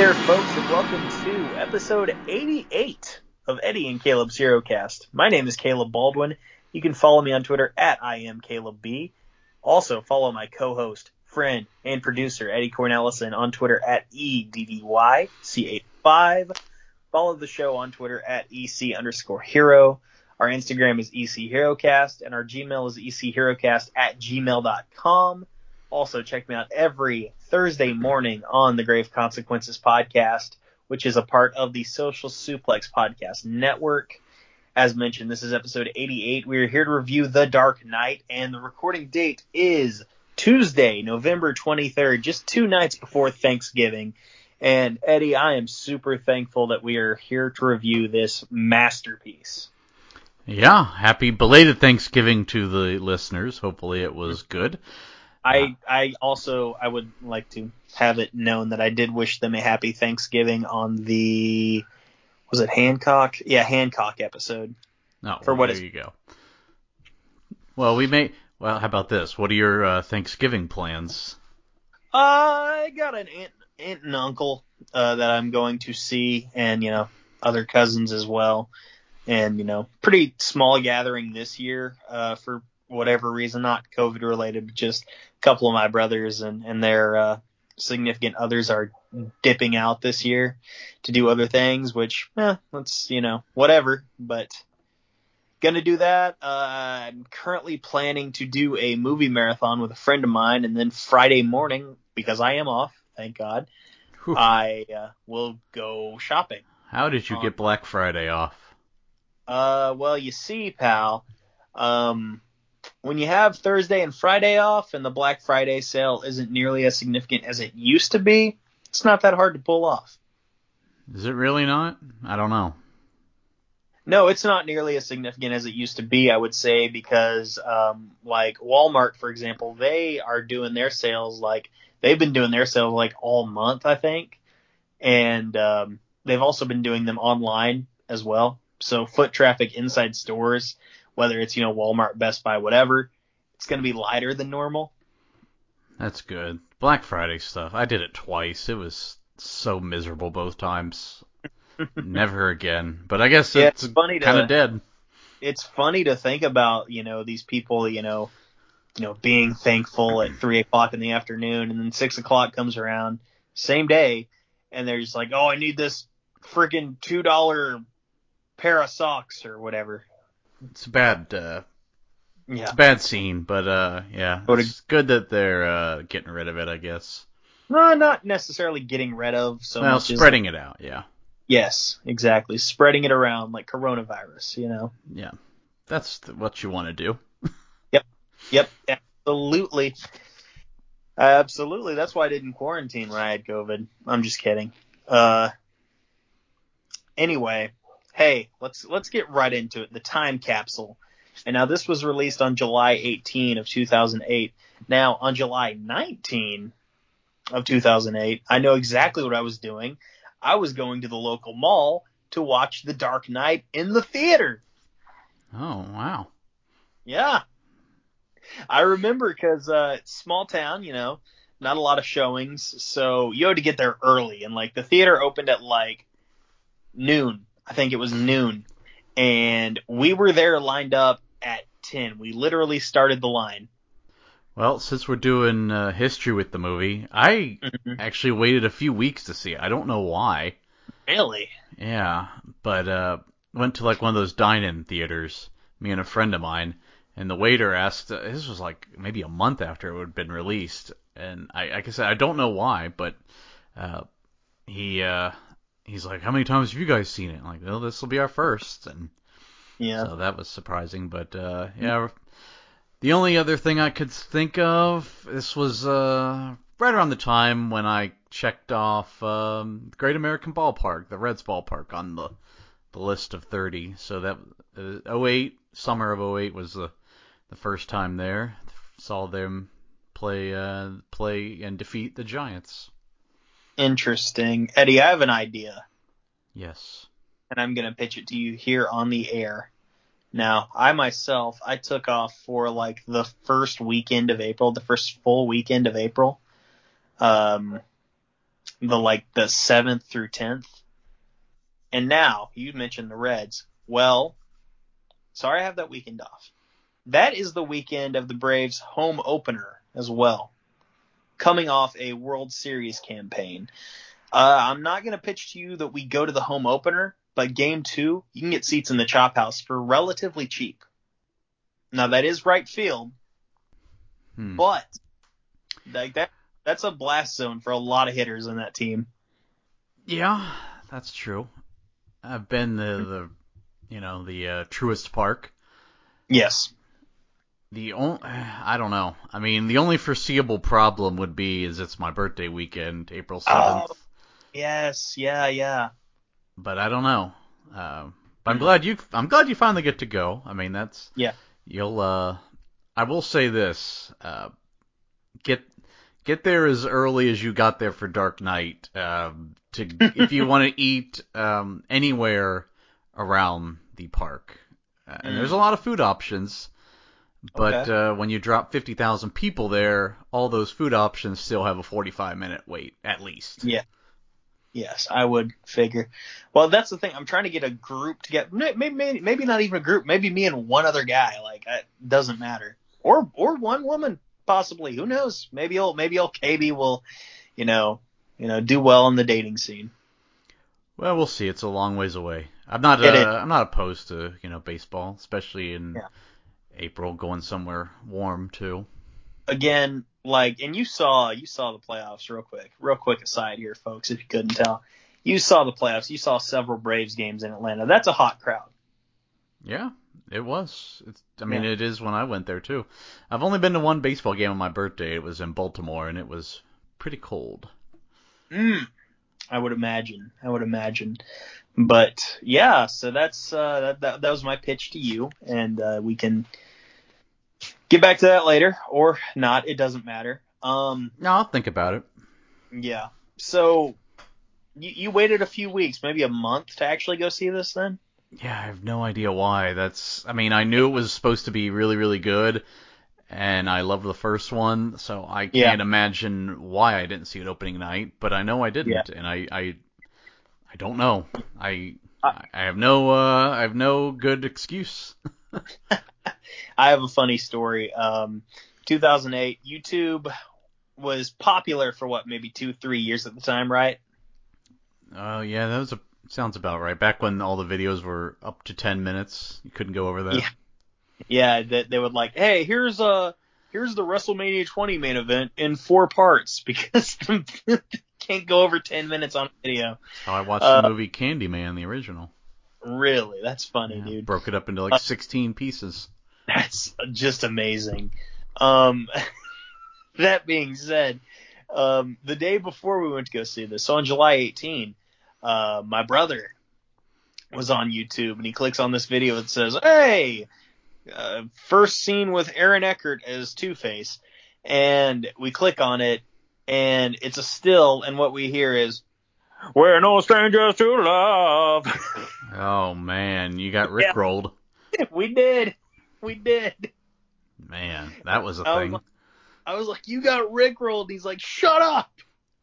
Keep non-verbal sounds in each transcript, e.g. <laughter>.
There, folks, and welcome to episode 88 of Eddie and Caleb's HeroCast. My name is Caleb Baldwin. You can follow me on Twitter at I am Caleb B. Also, follow my co-host, friend, and producer Eddie Cornelison on Twitter at EDDYC85. Follow the show on Twitter at EC underscore hero. Our Instagram is EC HeroCast, and our Gmail is EC ECHeroCast at gmail.com. Also, check me out every Thursday morning on the Grave Consequences podcast, which is a part of the Social Suplex Podcast Network. As mentioned, this is episode 88. We are here to review The Dark Knight, and the recording date is Tuesday, November 23rd, just two nights before Thanksgiving. And Eddie, I am super thankful that we are here to review this masterpiece. Yeah, happy belated Thanksgiving to the listeners. Hopefully it was good. I I also I would like to have it known that I did wish them a happy Thanksgiving on the was it Hancock? Yeah, Hancock episode. No, For well, what there is- you go. Well, we may. Well, how about this? What are your uh, Thanksgiving plans? I got an aunt, aunt and uncle uh, that I'm going to see, and you know other cousins as well, and you know pretty small gathering this year uh, for whatever reason, not COVID related, but just a couple of my brothers and and their uh, significant others are dipping out this year to do other things, which eh, that's you know whatever, but. Gonna do that. Uh, I'm currently planning to do a movie marathon with a friend of mine, and then Friday morning, because I am off, thank God, Whew. I uh, will go shopping. How did you get Black Friday off? Uh, well, you see, pal, um, when you have Thursday and Friday off, and the Black Friday sale isn't nearly as significant as it used to be, it's not that hard to pull off. Is it really not? I don't know. No, it's not nearly as significant as it used to be, I would say, because um, like Walmart, for example, they are doing their sales like they've been doing their sales like all month, I think, and um, they've also been doing them online as well. So foot traffic inside stores, whether it's you know Walmart, Best Buy, whatever, it's going to be lighter than normal. That's good. Black Friday stuff. I did it twice. It was so miserable both times. <laughs> Never again. But I guess Yeah, it's it's funny kind of dead. it's funny to think about, you know, these people, you know, you know, being thankful at three o'clock in the afternoon, and then six o'clock comes around, same day, and they're just like, oh, I need this freaking two dollar pair of socks or whatever. It's a bad. Uh, Yeah, It's a bad scene, but uh, yeah, But it's good that they're uh, getting rid of it. I guess. no, not necessarily getting rid of so well, much. as- spreading it out. Yeah, yes, exactly, spreading it around like coronavirus. You know. yeah, that's th- what you want to do. <laughs> Yep. Yep, absolutely. Absolutely. That's why I didn't quarantine when I had COVID. I'm just kidding. Uh anyway, hey, let's let's get right into it. The time capsule. And now this was released on July 18 of 2008. Now on July 19 of 2008, I know exactly what I was doing. I was going to the local mall to watch The Dark Knight in the theater. Oh wow. Yeah. I remember because uh, small town, you know, not a lot of showings, so you had to get there early, and like the theater opened at like noon. I think it was noon, and we were there lined up at ten. We literally started the line. Well, since we're doing uh, history with the movie, I Mhm. actually waited a few weeks to see it. I don't know why. Really? Yeah, but uh, went to like one of those dine-in theaters. Me and a friend of mine, and the waiter asked. Uh, this was like maybe a month after it had been released, and I, like I said, I don't know why, but uh, he uh, he's like, "How many times have you guys seen it?" I'm like, "Well, this will be our first, and Yeah. so that was surprising. But uh, yeah, the only other thing I could think of, this was uh, right around the time when I checked off um, Great American Ballpark, the Reds ballpark, on the the list of 30. So that uh, 08, summer of 08 was the the first time there. Saw them play uh, play and defeat the Giants. Interesting. Eddie, I have an idea, Yes. and I'm gonna pitch it to you here on the air. Now, I myself, I took off for like the first weekend of April, the first full weekend of April. Um, the like the seventh through tenth. And now you mentioned the Reds. Well, sorry I have that weekend off. That is the weekend of the Braves home opener as well, coming off a World Series campaign. Uh, I'm not going to pitch to you that we go to the home opener, but game two, you can get seats in the chop house for relatively cheap. Now that is right field, Hmm. but like that, that's a blast zone for a lot of hitters in that team. Yeah, that's true. I've been to the, you know, the uh, Truist Park. Yes. The only, I don't know. I mean, the only foreseeable problem would be is it's my birthday weekend, April seventh. Oh. Yes. Yeah. Yeah. But I don't know. Uh, but I'm glad you, I'm glad you finally get to go. I mean, that's Yeah. You'll, uh, I will say this, uh, get get there as early as you got there for Dark Knight. Um, to if you want to <laughs> eat um, anywhere around the park, uh, and there's a lot of food options. But Okay. uh, when you drop 50,000 people there, all those food options still have a 45 minute wait at least. Yeah. Yes, I would figure. Well, that's the thing. I'm trying to get a group to get maybe maybe, maybe not even a group. Maybe me and one other guy. Like it doesn't matter. Or or one woman possibly. Who knows? Maybe old maybe old KB will, you know, you know, do well in the dating scene. Well, we'll see. It's a long ways away. I'm not. Uh, I'm not opposed to you know baseball, especially in Yeah. April, going somewhere warm too. Again, like, and you saw you saw the playoffs real quick. Real quick aside here, folks, if you couldn't tell, you saw the playoffs. You saw several Braves games in Atlanta. That's a hot crowd. Yeah, it was. It's, I mean, Yeah. it is when I went there too. I've only been to one baseball game on my birthday. It was in Baltimore, and it was pretty cold. Mm, I would imagine. I would imagine. But yeah, so that's uh, that, that that was my pitch to you, and uh, we can get back to that later or not. It doesn't matter. Um, No, I'll think about it. yeah. So you you waited a few weeks, maybe a month, to actually go see this. Then Yeah, I have no idea why. That's. I mean, I knew it was supposed to be really, really good, and I loved the first one, so I can't imagine why I didn't see it opening night. But I know I didn't, Yeah. and I, I, I don't know. I, I- I have no, uh, I have no good excuse. <laughs> I have a funny story. Um, 2008, YouTube was popular for what, maybe two, three years at the time, right? Oh yeah, that was a sounds about right. Back when all the videos were up to ten minutes, you couldn't go over that. Yeah. Yeah, that they would like, hey, here's uh here's the WrestleMania 20 main event in four parts <laughs> because <laughs> can't go over 10 minutes on video. I watched Uh, the movie Candyman, the original. Really, that's funny, Yeah, dude. Broke it up into like Uh, 16 pieces. That's just amazing. Um, <laughs> that being said, um, the day before we went to go see this, so on July 18, uh, my brother was on YouTube and he clicks on this video that says, "Hey, uh, first scene with Aaron Eckert as Two Face," and we click on it, and it's a still, and what we hear is, "We're no strangers to love." <laughs> Oh man, you got Yeah. rickrolled. <laughs> we did, <laughs> we did. Man, that was a I was thing. like- I was like, "You got rickrolled." He's like, "Shut up."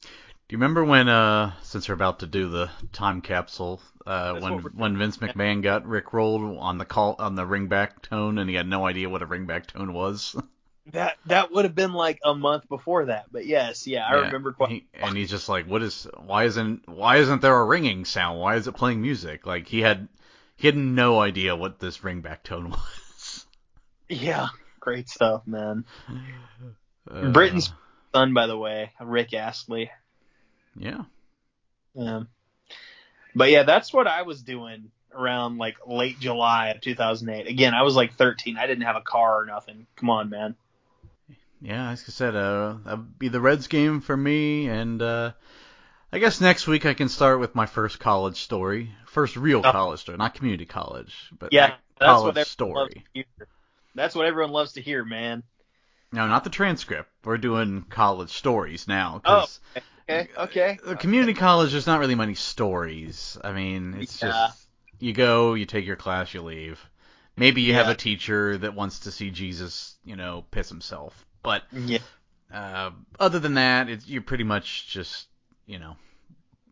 Do you remember when, uh, since we're about to do the time capsule, uh, That's when when Vince McMahon got rickrolled on the call on the ringback tone, and he had no idea what a ringback tone was? <laughs> That that would have been like a month before that, but yes, yeah, I Yeah, remember quite. he- and he's just like, "What is? Why isn't? Why isn't there a ringing sound? Why is it playing music?" Like he had he had no idea what this ringback tone <laughs> was. Yeah, great stuff, man. Uh, Britain's son, by the way, Rick Astley. yeah. Yeah. But yeah, that's what I was doing around like late July of 2008. Again, I was like 13. I didn't have a car or nothing. Come on, man. Yeah, as I said, uh, that'd be the Reds game for me, and uh, I guess next week I can start with my first college story, first real Oh. college story, not community college, but Yeah, that's college what everyone loves story. That's what everyone loves to hear, man. No, not the transcript. We're doing college stories now. 'cause Okay, okay. the community college, there's not really many stories. I mean, it's Yeah. just you go, you take your class, you leave. Maybe you have a teacher that wants to see Jesus, you know, piss himself. But Yeah, uh, other than that, it's, you're pretty much just, you know,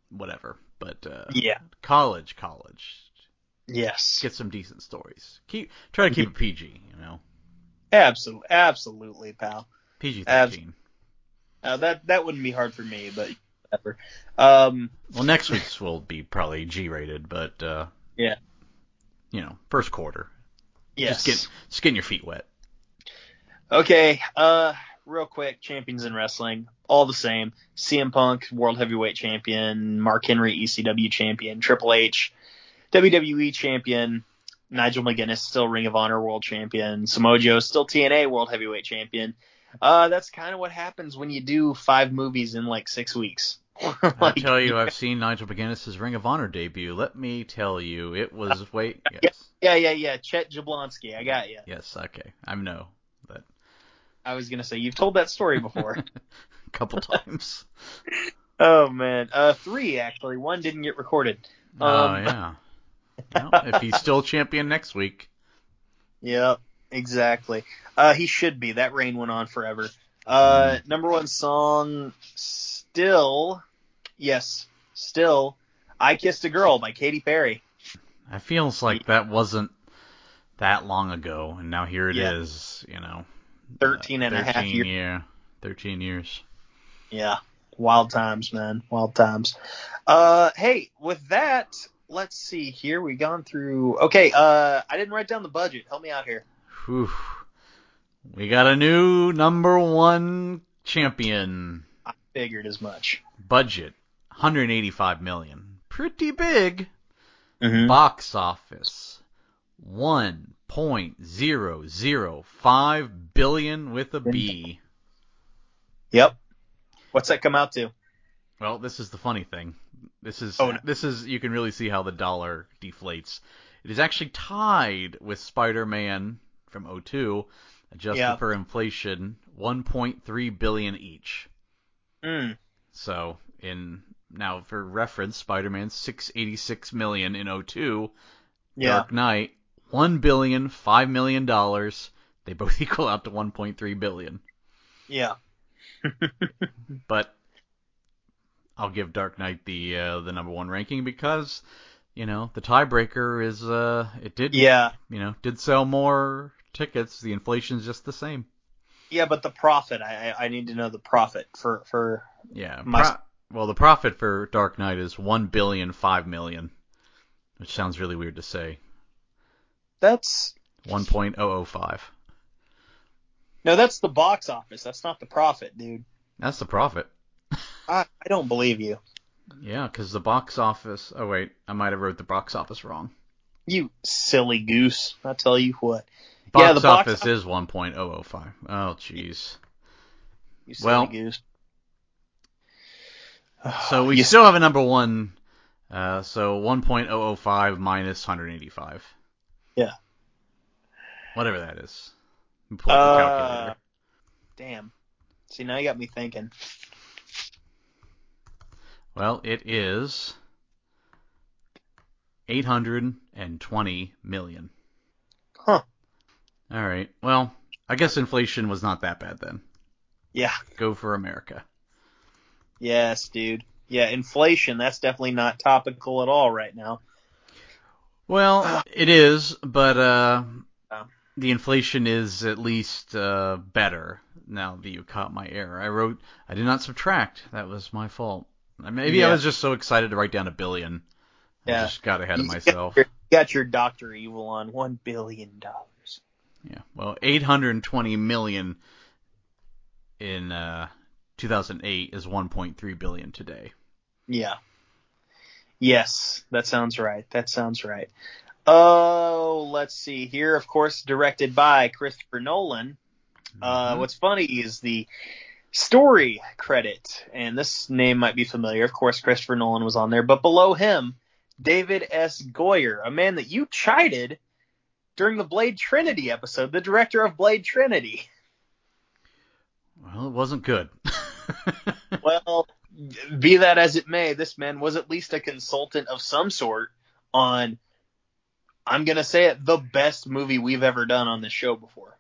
whatever. But uh, Yeah. college, college, Yes. get some decent stories. Keep try to keep it PG, you know, Absolutely. Absolutely, pal. PG thirteen. Uh, that that wouldn't be hard for me, but whatever. Um, Well, next week's will be probably G rated, but uh, Yeah. you know, first quarter. yes. Just get just getting your feet wet. Okay, uh, real quick, champions in wrestling, all the same. CM Punk, World Heavyweight Champion, Mark Henry, ECW Champion, Triple H, WWE Champion, Nigel McGuinness, still Ring of Honor World Champion, Samoa Joe, still TNA World Heavyweight Champion. Uh, that's kind of what happens when you do five movies in like six weeks. <laughs> I tell you, I've seen Nigel McGuinness's Ring of Honor debut. Let me tell you, it was <laughs> wait, yes, yeah, yeah, yeah, Chet Jablonski, I got you. yes, okay, I know, but I was gonna say you've told that story before. <laughs> a couple times. oh man, uh, three actually. One didn't get recorded. Oh Um, yeah. Well, if he's still champion next week, Yep, exactly. Uh, he should be. That reign went on forever. Uh, number one song, still, yes, still, "I Kissed a Girl" by Katy Perry. it feels like that wasn't that long ago, and now here it is. Yeah. You know, Thirteen and a half 13 years. year, thirteen years. Yeah, wild times, man, wild times. Uh, hey, with that, let's see here. We've gone through. Okay, uh, I didn't write down the budget. Help me out here. Whew. We got a new number one champion. I figured as much. Budget 185 million. Pretty big. Mm-hmm. Box office 1.005 billion with a B. Yep. What's that come out to? Well, this is the funny thing. This is Oh, no. this is you can really see how the dollar deflates. It is actually tied with Spider-Man from 02, adjusted Yeah. for inflation, 1.3 billion each. Mm. So, in now for reference, Spider-Man 686 million in 02, Yeah. Dark Knight 1 billion, 5 million dollars. They both <laughs> equal out to 1.3 billion. Yeah. <laughs> But I'll give Dark Knight the uh, the number 1 ranking because you know, the tiebreaker is uh it did Yeah. you know, did sell more tickets. The inflation's just the same. Yeah, but the profit, I I need to know the profit for for Yeah. My- pro- well, the profit for Dark Knight is 1 billion, 5 million, which sounds really weird to say. that's 1.005. no, that's the box office. That's not the profit, dude. That's the profit. I I don't believe you. Yeah, because the box office. Oh wait, I might have wrote the box office wrong. You silly goose. I tell you what. Box Yeah, the box office is 1.005. Oh jeez. You silly Well, goose. <sighs> So we <sighs> You- still have a number one. Uh, so 1.005 minus 185. Yeah. Whatever that is. Pull up the Uh, calculator. damn. See, now you got me thinking. Well, it is 820 million. Huh. All right. Well, I guess inflation was not that bad then. Yeah. Go for America. Yes, dude. Yeah, inflation. That's definitely not topical at all right now. Well, it is, but uh, the inflation is at least uh, better now that you caught my error. I wrote, I did not subtract. That was my fault. Maybe I was just so excited to write down a billion. I just got ahead of You myself. Got your, got your Doctor Evil on one billion dollars. Yeah. Well, 820 million in uh, 2008 is 1.3 billion today. Yeah. Yes, that sounds right. That sounds right. Oh, let's see here. Of course, directed by Christopher Nolan. Uh, Mhm. what's funny is the story credit, and this name might be familiar. Of course, Christopher Nolan was on there, but below him, David S. Goyer, a man that you chided during the Blade Trinity episode, the director of Blade Trinity. Well, it wasn't good. <laughs> Well, be that as it may, this man was at least a consultant of some sort on, I'm going to say it, the best movie we've ever done on this show before.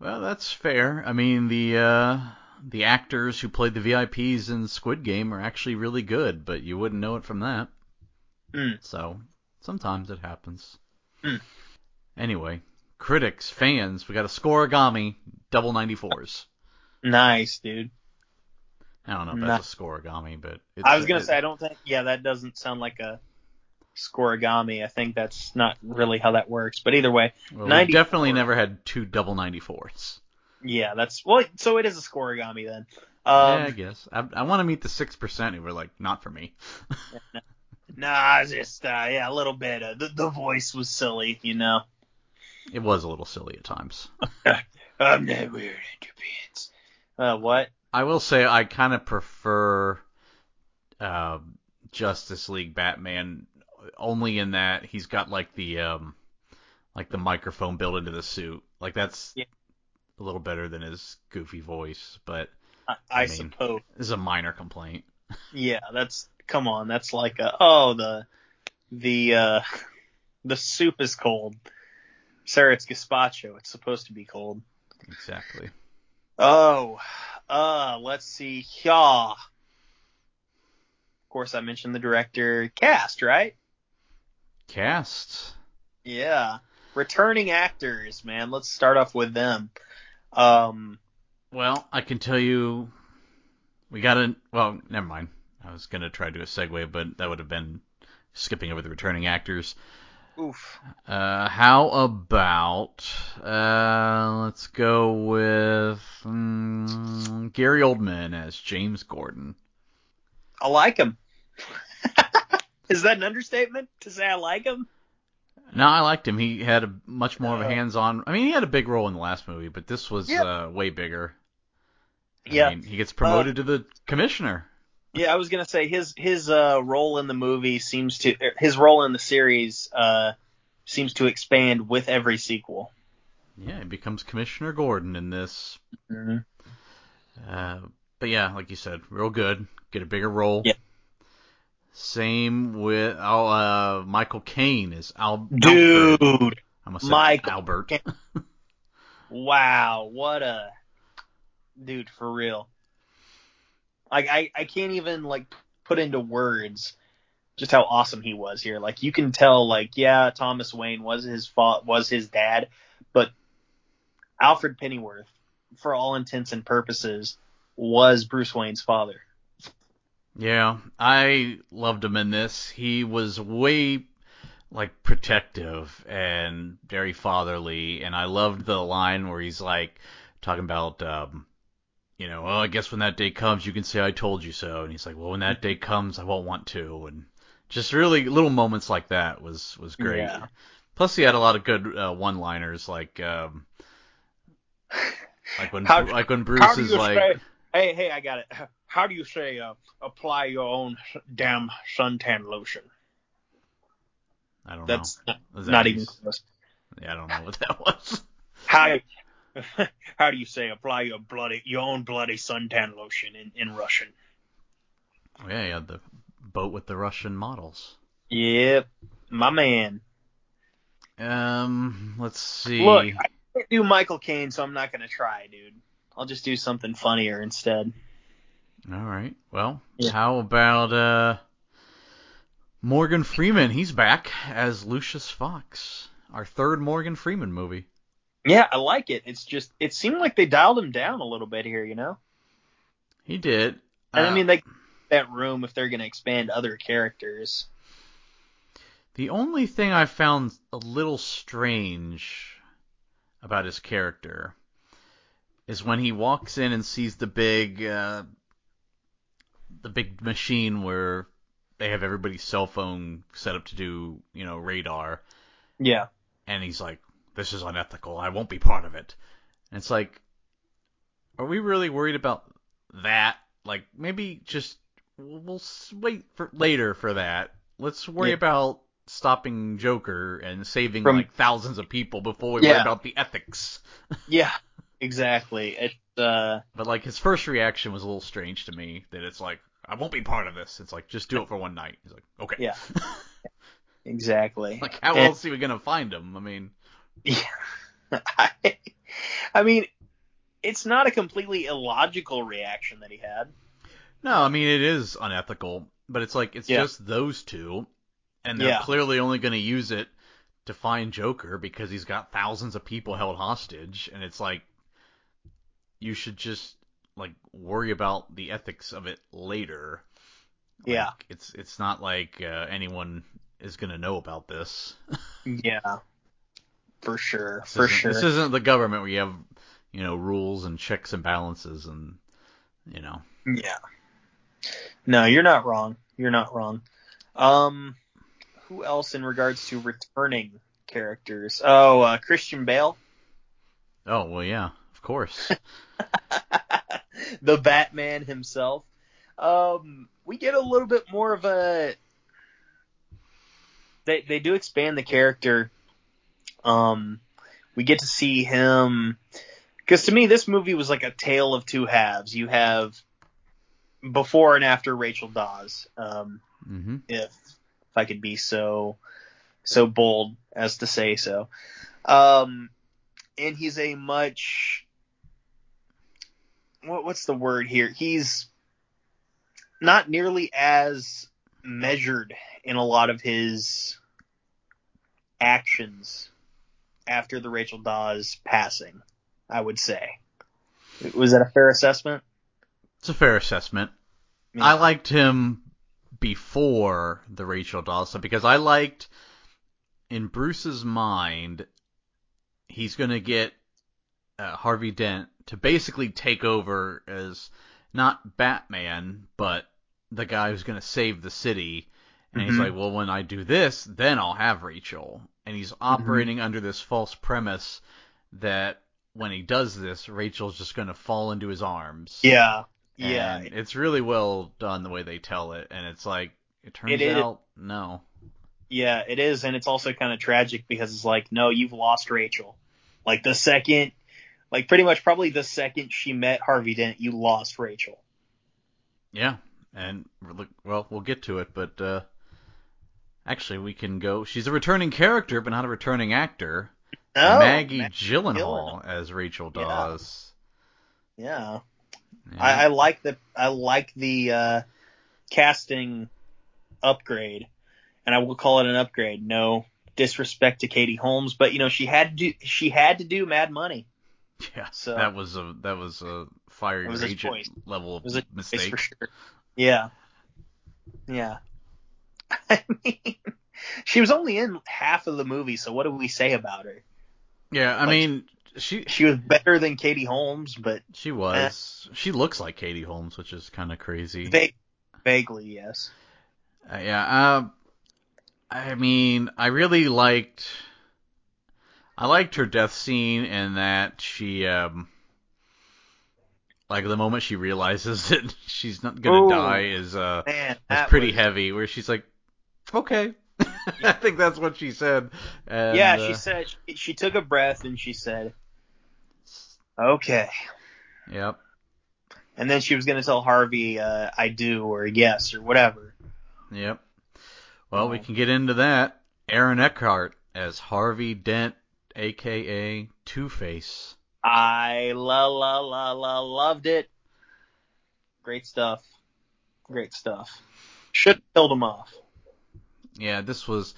Well, that's fair. I mean, the uh, the actors who played the VIPs in Squid Game are actually really good, but you wouldn't know it from that. Mm. So sometimes it happens. Mm. Anyway, critics, fans, we got a scorigami double 94s. Nice, dude. I don't know if that's a scorigami, but it's, I was gonna it- say I don't think. Yeah, that doesn't sound like a scorigami. I think that's not really how that works. But either way, well, we definitely never had two double 94s. Yeah, that's well. So it is a scorigami then. yeah, Um, I guess. I, I want to meet the six percent who were like, not for me. <laughs> Nah, just uh, yeah, a little bit. Uh, the the voice was silly, you know. It was a little silly at times. <laughs> I'm not wearing underpants. Uh, what? I will say I kind of prefer uh, Justice League Batman only in that he's got like the um like the microphone built into the suit. Like that's Yeah. A little better than his goofy voice, but I, I, I mean- suppose. this is a minor complaint. Yeah, that's come on. That's like a oh the the uh the soup is cold. Sir, it's gazpacho. It's supposed to be cold. Exactly. Oh, uh, let's see. Yeah. Of course, I mentioned the director cast, right? Cast. Yeah. Returning actors, man. Let's start off with them. Um, Well, I can tell you we got a well, never mind. I was gonna try to do a segue, but that would have been skipping over the returning actors. oof. Uh, how about uh, let's go with mm, Gary Oldman as James Gordon. I like him. <laughs> Is that an understatement to say I like him? No, I liked him. He had a much more of a Uh, hands-on. I mean, he had a big role in the last movie, but this was Yeah. uh, way bigger. I Yeah. mean, he gets promoted to the commissioner. Yeah, I was gonna say his his uh, role in the movie seems to er, his role in the series uh, seems to expand with every sequel. Yeah, he becomes Commissioner Gordon in this. Mm-hmm. Uh, but yeah, like you said, real good. Get a bigger role. Yeah. Same with uh, Michael Caine is Al-. Dude, I almost said Michael Albert. Wow, what a dude for real. Like I I can't even like put into words just how awesome he was here. Like you can tell like yeah, Thomas Wayne was his fault was his dad, but Alfred Pennyworth for all intents and purposes was Bruce Wayne's father. Yeah, I loved him in this. He was way like protective and very fatherly, and I loved the line where he's like talking about, um, you know, well, I guess when that day comes, you can say I told you so, and he's like, well, when that day comes, I won't want to, and just really little moments like that was was great. Yeah. Plus, he had a lot of good uh, one-liners, like um, like when How- like when Bruce is like. Hey, hey, I got it. <laughs> How do you say uh, apply your own damn suntan lotion? I don't That's know. Is that not even close. Yeah, I don't know what that <laughs> was. How <laughs> how do you say apply your bloody your own bloody suntan lotion in, in Russian? Oh, yeah, had the boat with the Russian models. Yep, my man. Um, let's see. Look, I can't do Michael Caine, so I'm not gonna try, dude. I'll just do something funnier instead. All right. Well, Yeah. how about uh Morgan Freeman? He's back as Lucius Fox. Our third Morgan Freeman movie. Yeah, I like it. It's just it seemed like they dialed him down a little bit here, you know. He did. And I Uh, mean, they that room if they're gonna expand other characters. The only thing I found a little strange about his character is when he walks in and sees the big uh, the big machine where they have everybody's cell phone set up to do, you know, radar Yeah. and he's like, "This is unethical. I won't be part of it." And it's like, are we really worried about that? Like, maybe just we'll wait for later for that. Let's worry Yeah. about stopping Joker and saving From- like thousands of people before we worry about the ethics. <laughs> Yeah. Exactly. It uh But like his first reaction was a little strange to me. That it's like, I won't be part of this. It's like, just do it for one night. He's like, okay. Yeah. <laughs> exactly. like, how And- else are we gonna find him? I mean, <laughs> Yeah. I, I mean, it's not a completely illogical reaction that he had. No, I mean it is unethical, but it's like it's Yeah. just those two, and they're Yeah. clearly only going to use it to find Joker because he's got thousands of people held hostage, and it's like you should just like worry about the ethics of it later. Like, Yeah. it's it's not like uh, anyone is going to know about this. <laughs> Yeah, for sure, This for sure. This isn't the government where you have you know rules and checks and balances and you know Yeah. No, you're not wrong. You're not wrong. Um, who else in regards to returning characters? Oh, uh, Christian Bale, oh well yeah of course <laughs> <laughs> the Batman himself. Um, we get a little bit more of a. They they do expand the character. Um, we get to see him because to me this movie was like a tale of two halves. You have before and after Rachel Dawes. Um, hmm if if I could be so so bold as to say so. Um, and he's a much what what's the word here? He's not nearly as measured in a lot of his actions after the Rachel Dawes passing. I would say. Was that a fair assessment? It's a fair assessment. Yeah. I liked him before the Rachel Dawes because I liked in Bruce's mind he's gonna get uh, Harvey Dent to basically take over as not Batman but the guy who's gonna save the city. And he's Mhm. like, well, when I do this, then I'll have Rachel. And he's operating under this false premise that when he does this, Rachel's just gonna fall into his arms. Yeah. Yeah. It's really well done the way they tell it, and it's like it turns It out no. Yeah, it is, and it's also kind of tragic because it's like, no, you've lost Rachel. Like the second, like pretty much probably the second she met Harvey Dent, you lost Rachel. Yeah, and look, well, we'll get to it, but uh, actually, we can go. She's a returning character, but not a returning actor. Oh, Maggie Ma- Gyllenhaal as Rachel Yeah. Dawes. yeah, Yeah. I, I like the I like the uh, casting upgrade, and I will call it an upgrade. No disrespect to Katie Holmes, but you know she had to do, she had to do Mad Money. <laughs> yeah, so- that was a that was a fire It was agent level of It was a mistake. for sure. Yeah, yeah. <laughs> I mean, she was only in half of the movie, so what do we say about her? Yeah, I Like- mean, she She was better than Katie Holmes, but she was. She looks like Katie Holmes, which is kind of crazy. va- vaguely, yes. Uh, yeah. Um. I mean, I really liked. I liked her death scene and that she um. Like the moment she realizes <laughs> that she's not gonna Ooh. die is uh Man, that's pretty was- heavy. Where she's like, okay. <laughs> I think that's what she said. And, yeah, uh, she said she, she took a breath and she said, "Okay," Yep. and then she was going to tell Harvey, uh, "I do" or "yes" or whatever. Yep. Well, we can get into that. Aaron Eckhart as Harvey Dent, aka Two Face. I la la la la loved it. Great stuff. Great stuff. Should have killed him off. Yeah, this was.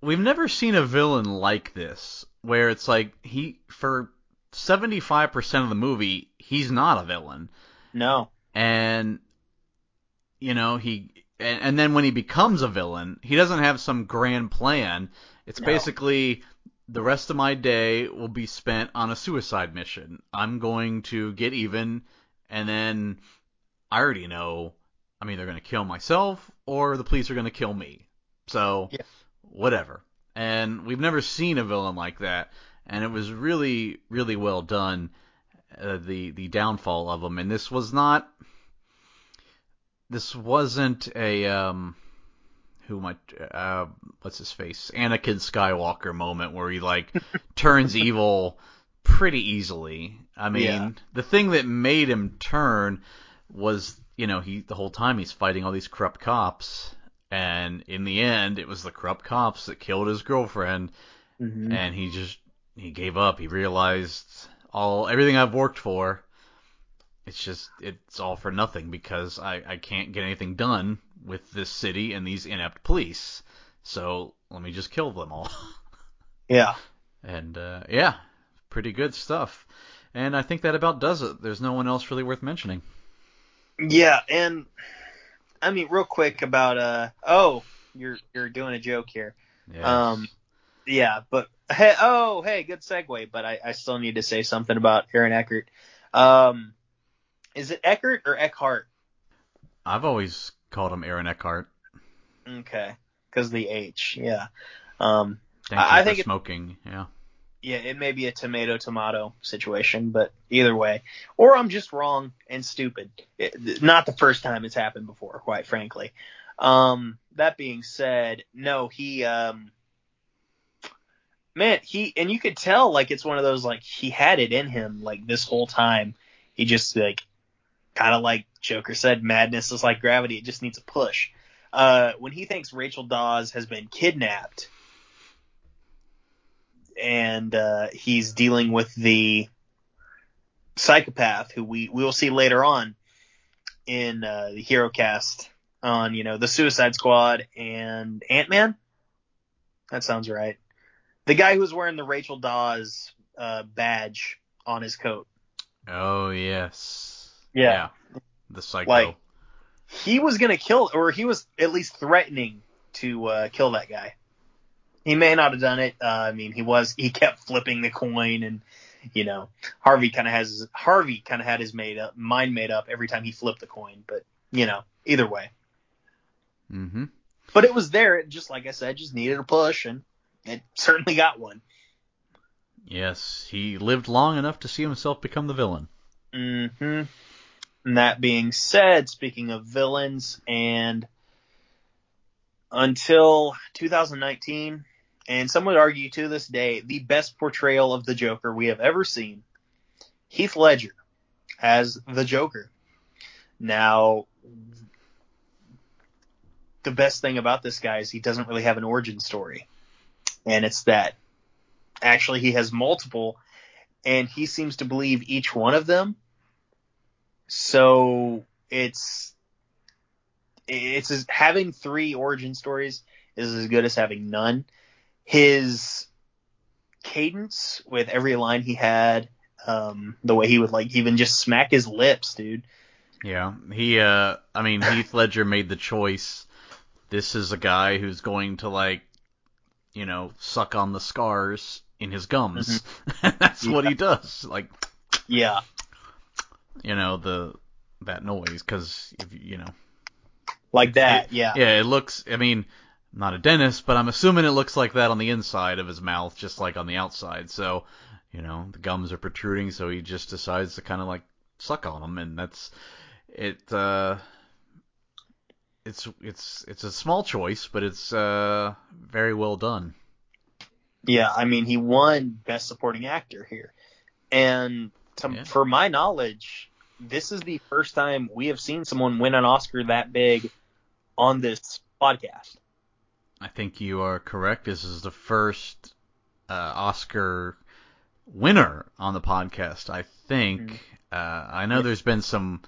We've never seen a villain like this, where it's like he for 75% of the movie he's not a villain, No. and you know he and, and then when he becomes a villain, he doesn't have some grand plan. It's No. basically the rest of my day will be spent on a suicide mission. I'm going to get even, and then I already know I'm either going to kill myself or the police are going to kill me. So, Yeah. whatever. And we've never seen a villain like that, and it was really, really well done. Uh, the the downfall of him, and this was not. This wasn't a um, who might uh, what's his face, Anakin Skywalker moment where he like <laughs> turns evil pretty easily. I mean, Yeah. the thing that made him turn was, you know, he the whole time he's fighting all these corrupt cops, and in the end, it was the corrupt cops that killed his girlfriend, Mhm. and he just he gave up. He realized all everything I've worked for, it's just it's all for nothing because I I can't get anything done with this city and these inept police. So let me just kill them all. <laughs> Yeah. And uh, yeah, pretty good stuff. And I think that about does it. There's no one else really worth mentioning. Yeah, and I mean, real quick about uh oh, you're you're doing a joke here. Yes. Um, yeah, but hey, oh hey, good segue. But I, I still need to say something about Aaron Eckert. Um, is it Eckert or Eckhart? I've always called him Aaron Eckhart. Okay, because the H. Yeah. Um, Thank I- you I think for it- smoking. Yeah. yeah, it may be a tomato tomato situation, but either way, or I'm just wrong and stupid. It, not the first time it's happened before, quite frankly. Um, that being said, no, he, um, man, he, and you could tell, like, it's one of those, like, he had it in him, like, this whole time. He just, like, kind of like Joker said, madness is like gravity. It just needs a push. Uh, when he thinks Rachel Dawes has been kidnapped, and uh, he's dealing with the psychopath who we we will see later on in uh, the hero cast on you know the Suicide Squad and Ant Man. That sounds right. The guy who's wearing the Rachel Dawes uh, badge on his coat. Oh yes. Yeah. The psycho. Like- He was gonna kill, or he was at least threatening to uh, kill that guy. He may not have done it. Uh, I mean, he was. He kept flipping the coin, and you know, Harvey kind of has Harvey kind of had his made up mind made up every time he flipped the coin. But you know, either way. mm-hmm. But it was there. It just like I said, just needed a push, and it certainly got one. Yes, he lived long enough to see himself become the villain. hmm And that being said, speaking of villains, and until 2019, and some would argue to this day, the best portrayal of the Joker we have ever seen, Heath Ledger as the Joker. Now, the best thing about this guy is he doesn't really have an origin story. And it's that actually he has multiple, and he seems to believe each one of them. So it's it's as, having three origin stories is as good as having none. His cadence with every line he had, um, the way he would like even just smack his lips, dude. Yeah, he. Uh, I mean, Heath <laughs> Ledger made the choice. This is a guy who's going to like, you know, suck on the scars in his gums. <laughs> That's what he does. Like, Yeah, you know, the that noise because you know. like that. Yeah, Yeah, it looks. I mean, I'm not a dentist, but I'm assuming it looks like that on the inside of his mouth, just like on the outside. So, you know, the gums are protruding, so he just decides to kind of like suck on them, and that's it. Uh, it's it's it's a small choice, but it's uh very well done. yeah. I mean, he won Best Supporting Actor here, and to, Yeah. for my knowledge, this is the first time we have seen someone win an Oscar that big on this podcast. I think you are correct. This is the first uh, Oscar winner on the podcast. I think. Uh, I know there's been some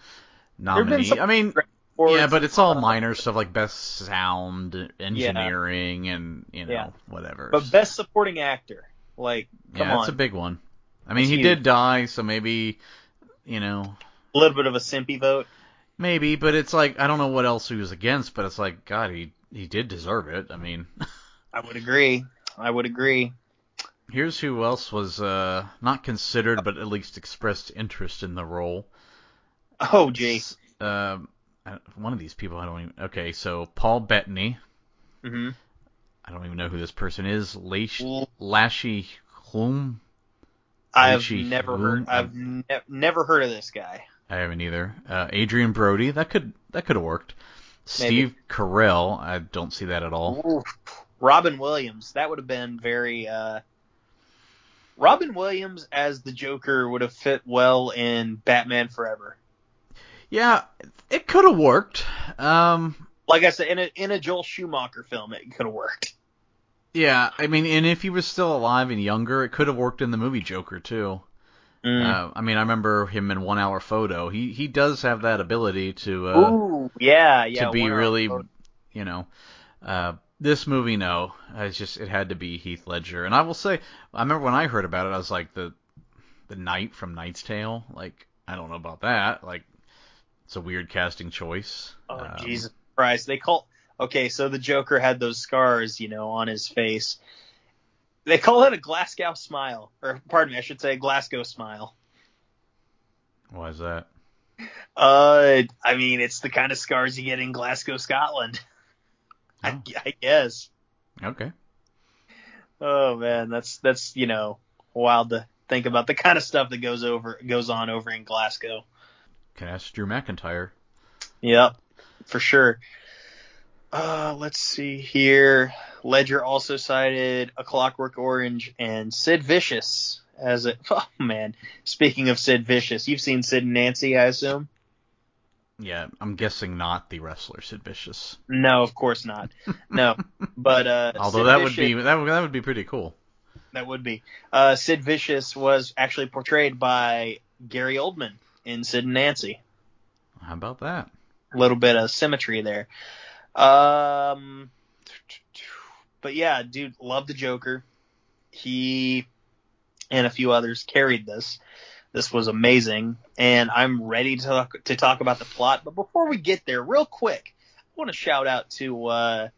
been nominee. some- I mean, yeah, but it's all minor stuff like best sound, Yeah. engineering, and you know Yeah. whatever. But best supporting actor, like, come yeah, on, it's a big one. I mean, he did die, so maybe, you know, a little bit of a simpy vote. maybe. But it's like I don't know what else he was against, but it's like God, he he did deserve it. I mean, <laughs> I would agree. I would agree. here's who else was uh not considered, but at least expressed interest in the role. Oh, gee. Um, one of these people I don't even. Okay, so Paul Bettany. Mm-hmm. I don't even know who this person is. Lash Lashy Hulme. I've Richie never heard. I've ne- never heard of this guy. I haven't either. Uh, Adrien Brody. That could that could have worked. Maybe. Steve Carell. I don't see that at all. Oof. Robin Williams. That would have been very. uh Robin Williams as the Joker would have fit well in Batman Forever. Yeah, it could have worked. Um, Like I said, in a in a Joel Schumacher film, it could have worked. Yeah, I mean, and if he was still alive and younger, it could have worked in the movie Joker too. Mm. Uh, I mean, I remember him in One Hour Photo. He he does have that ability to uh, Ooh, yeah, yeah. to be really, you know. Uh, this movie, no, it's just it had to be Heath Ledger. And I will say, I remember when I heard about it, I was like the the knight from Knight's Tale. Like I don't know about that. Like it's a weird casting choice. Oh Um, Jesus Christ! They call okay. So the Joker had those scars, you know, on his face. They call it a Glasgow smile, or pardon me, I should say a Glasgow smile. Why is that? Uh, I mean, it's the kind of scars you get in Glasgow, Scotland. I, Oh. I guess. Okay. Oh man, that's that's you know wild to think about the kind of stuff that goes over goes on over in Glasgow. Can ask Drew McIntyre. Yep, for sure. Uh, let's see here. Ledger also cited A Clockwork Orange and Sid Vicious as a. <laughs> Oh man, speaking of Sid Vicious, you've seen Sid and Nancy, I assume. Yeah, I'm guessing not the wrestler Sid Vicious. No, of course not. No, <laughs> but uh, Although Sid that would be that would, that would be pretty cool. That would be. Uh, Sid Vicious was actually portrayed by Gary Oldman in Sid and Nancy. How about that? A little bit of symmetry there. Um, but yeah, dude, love the Joker. He and a few others carried this. This was amazing, and I'm ready to talk, to talk about the plot. But before we get there, real quick, I want to shout out to uh,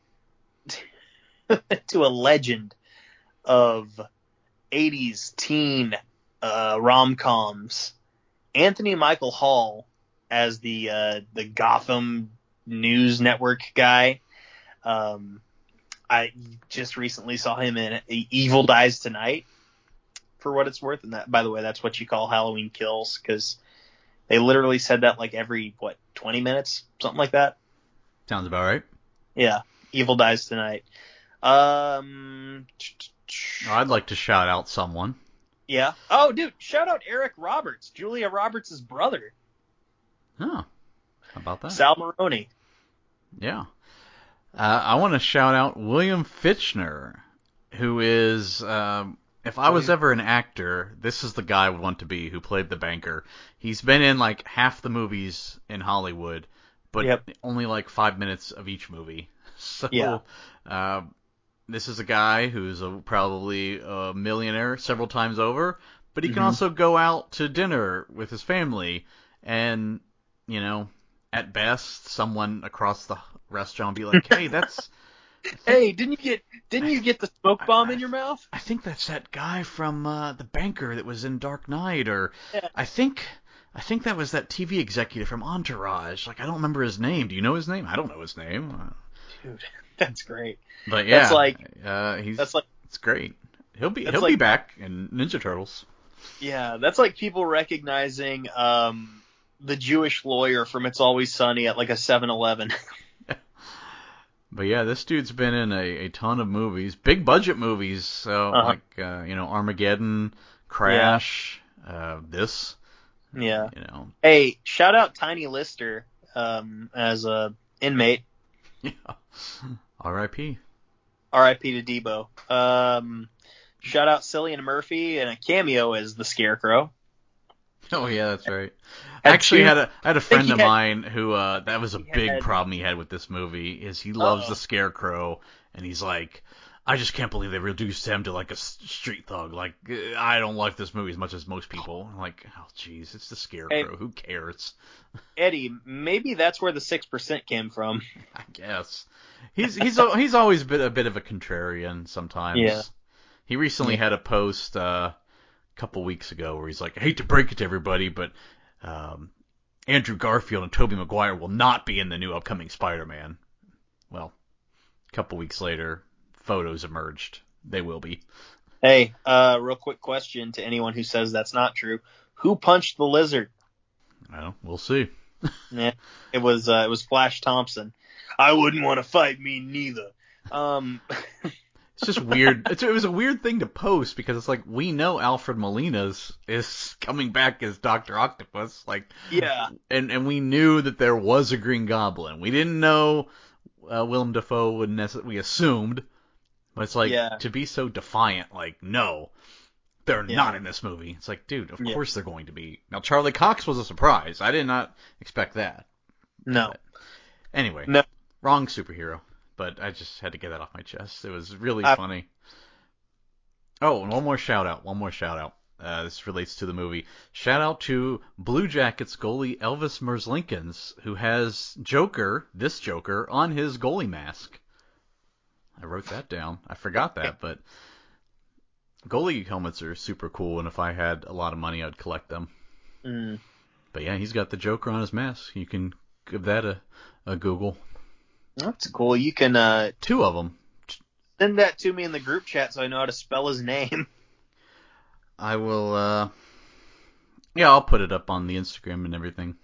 <laughs> to a legend of 80s teen uh, rom coms, Anthony Michael Hall as the uh, the Gotham News Network guy. Um, I just recently saw him in Evil Dies Tonight. For what it's worth, and that by the way, that's what you call Halloween Kills because they literally said that like every what 20 minutes, something like that. Sounds about right. Yeah, Evil Dies Tonight. Um, I'd like to shout out someone. yeah. Oh, dude, shout out Eric Roberts, Julia Roberts' brother, Oh, how about that? Sal Maroni. Yeah. Uh, I want to shout out William Fichtner, who is, um, if I was ever an actor, this is the guy I would want to be who played the banker. He's been in like half the movies in Hollywood, but Yep. only like five minutes of each movie. <laughs> So, Yeah. uh, this is a guy who's a, probably a millionaire several times over, but he can Mhm. also go out to dinner with his family and, you know, at best, someone across the restaurant be like, "Hey, that's <laughs> Hey, didn't you get didn't you get the smoke bomb in your mouth? I think that's that guy from uh, the banker that was in Dark Knight, or Yeah. I think I think that was that TV executive from Entourage. Like I don't remember his name. Do you know his name? I don't know his name. Uh, Dude, <laughs> that's great. But yeah, That's like- uh, he's That's like it's great. He'll be he'll be back in Ninja Turtles. yeah, that's like people recognizing um the Jewish lawyer from It's Always Sunny at like a 7-Eleven. <laughs> But yeah, this dude's been in a, a ton of movies, big budget movies. So Uh-huh. like uh, you know Armageddon, Crash, uh, this, yeah. you know, Hey, shout out Tiny Lister um as a inmate. yeah. R.I.P. R.I.P. to Debo. Um, shout out Cillian Murphy and a cameo as the Scarecrow. <laughs> Oh yeah, that's right. Had Actually, two- had a I had a friend of had- mine who uh that was a big had- problem he had with this movie is he loves Uh-oh. the Scarecrow and he's like, I just can't believe they reduced him to like a street thug. Like uh, I don't like this movie as much as most people. I'm like, oh jeez, it's the Scarecrow. Who cares? Eddie, maybe that's where the six percent came from. <laughs> I guess he's he's he's always been a bit of a contrarian sometimes. Yeah. He recently Yeah. had a post uh, couple weeks ago where he's like, I hate to break it to everybody, but um, Andrew Garfield and Tobey Maguire will not be in the new upcoming Spider-Man. Well, a couple weeks later, photos emerged. They will be. Hey, uh, real quick question to anyone who says that's not true: Who punched the lizard? Well, we'll see. <laughs> Yeah, it was uh, it was Flash Thompson. I wouldn't want to fight me neither. Um, <laughs> It's just weird. It's, it was a weird thing to post because it's like we know Alfred Molina's is coming back as Doctor Octopus. Like, yeah, and and we knew that there was a Green Goblin. We didn't know uh, Willem Dafoe would necessarily. We assumed, but it's like Yeah. to be so defiant. Like, no, they're Yeah. not in this movie. It's like, dude, of Yeah. course they're going to be. Now Charlie Cox was a surprise. I did not expect that. No. Anyway, No. wrong superhero. But I just had to get that off my chest. It was really I- funny. Oh, and one more shout out. One more shout out. Uh, this relates to the movie. Shout out to Blue Jackets goalie Elvis Merzlikins, who has Joker, this Joker, on his goalie mask. I wrote that down. I forgot that, but goalie helmets are super cool, and if I had a lot of money, I'd collect them. Mm. But yeah, he's got the Joker on his mask. You can give that a, a Google. That's cool. You can uh, Two of them. send that to me in the group chat so I know how to spell his name. <laughs> I will. uh Yeah, I'll put it up on the Instagram and everything,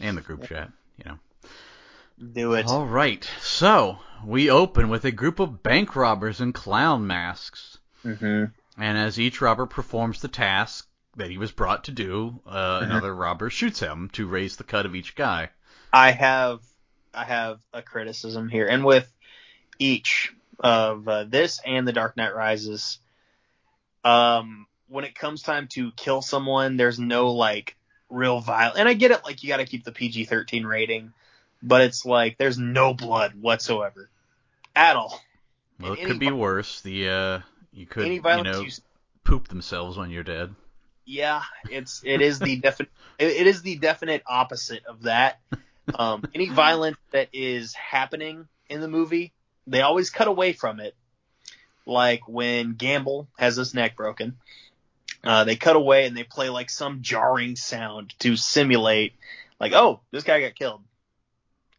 and the group chat. You know. Do it. All right. So we open with a group of bank robbers in clown masks, Mm-hmm. and as each robber performs the task that he was brought to do, uh, another robber shoots him to raise the cut of each guy. I have I have a criticism here, and with each of uh, this and The Dark Knight Rises, um, when it comes time to kill someone, there's no like real violence, and I get it, like you got to keep the PG-13 rating, but it's like there's no blood whatsoever at all. Well, it could be vi- worse. The uh, you could Any you know you poop themselves when you're dead. Yeah, it's it is the definite <laughs> it, it is the definite opposite of that. <laughs> Um, any violence that is happening in the movie, they always cut away from it. Like when Gamble has his neck broken, uh, they cut away and they play like some jarring sound to simulate, like, oh, this guy got killed.